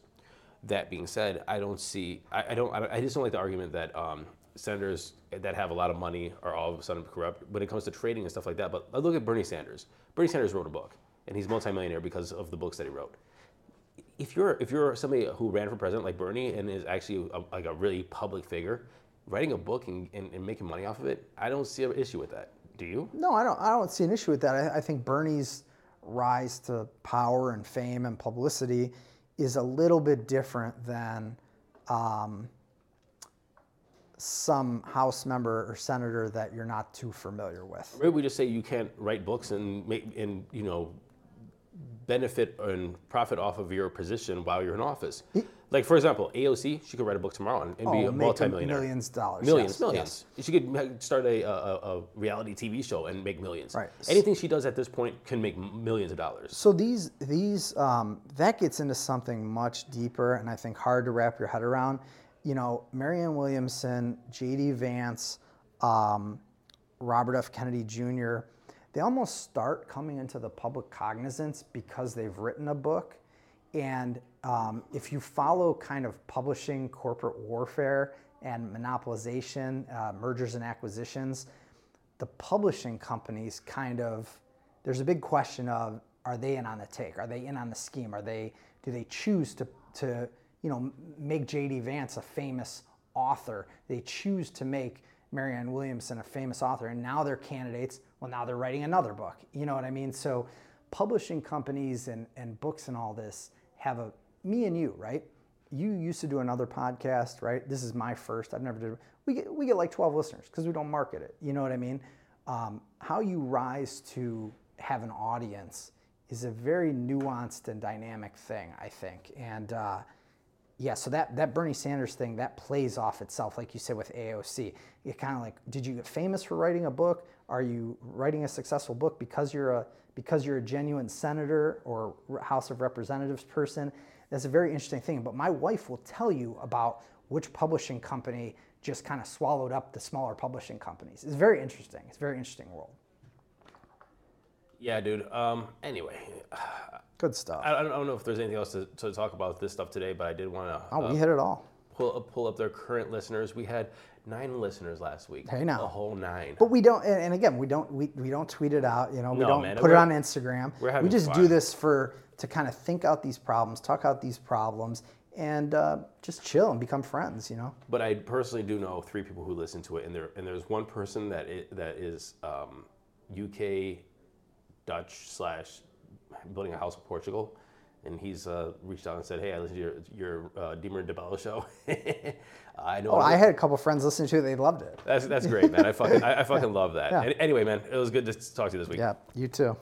That being said, I don't see. I, I don't. I, I just don't like the argument that um, senators that have a lot of money are all of a sudden corrupt when it comes to trading and stuff like that. But I look at Bernie Sanders. Bernie Sanders wrote a book, and he's multimillionaire because of the books that he wrote. If you're if you're somebody who ran for president like Bernie and is actually a, like a really public figure, writing a book and, and, and making money off of it, I don't see an issue with that. Do you? No, I don't. I don't see an issue with that. I, I think Bernie's rise to power and fame and publicity is a little bit different than um, some House member or senator that you're not too familiar with. Maybe we just say you can't write books and make and you know benefit and profit off of your position while you're in office. Like for example, AOC, she could write a book tomorrow and, and be Oh, a make multimillionaire. millions of dollars, Millions, yes, millions. She could start a, a, a reality TV show and make millions. Right. Anything she does at this point can make millions of dollars. So these these um, that gets into something much deeper, and I think hard to wrap your head around. You know, Marianne Williamson, J.D. Vance, um, Robert F. Kennedy Jr. They almost start coming into the public cognizance because they've written a book, and um, if you follow kind of publishing corporate warfare and monopolization, uh, mergers and acquisitions, the publishing companies kind of there's a big question of are they in on the take? Are they in on the scheme? Are they do they choose to to you know make jd vance a famous author? They choose to make marianne williamson a famous author and now they're candidates. Well now they're writing another book. You know what i mean? So publishing companies and, and books and all this have a me and you right you used to do another podcast, right? This is my first. I've never did. We get we get like 12 listeners because we don't market it. You know what I mean? Um, how you rise to have an audience is a very nuanced and dynamic thing, I think. And uh, yeah, so that that Bernie Sanders thing that plays off itself, like you said with AOC. It kind of like, did you get famous for writing a book? Are you writing a successful book because you're a because you're a genuine senator or House of Representatives person? That's a very interesting thing. But my wife will tell you about which publishing company just kind of swallowed up the smaller publishing companies. It's very interesting. It's a very interesting world. Yeah, dude. Um, anyway, Good stuff. I, I don't know if there's anything else to, to talk about this stuff today, but I did want to oh, we hit it all. pull pull up their current listeners. We had nine listeners last week. Hey, now. a whole nine. But we don't, and and again, we don't we, we don't tweet it out. You know, we No, don't man, put it on Instagram. we're we having just do this for to kind of think out these problems, talk out these problems, and uh, just chill and become friends. You know. But I personally do know three people who listen to it, and there and there's one person that i that is um, UK Dutch slash building a house in Portugal, and he's uh, reached out and said, "Hey, I listened to your your uh, Deemer DiBello show. I know. Oh, I had a couple friends listen to it; they loved it. that's that's great, man. I fucking I, I fucking love that. Yeah. Anyway, man, it was good to talk to you this week. Yeah, you too.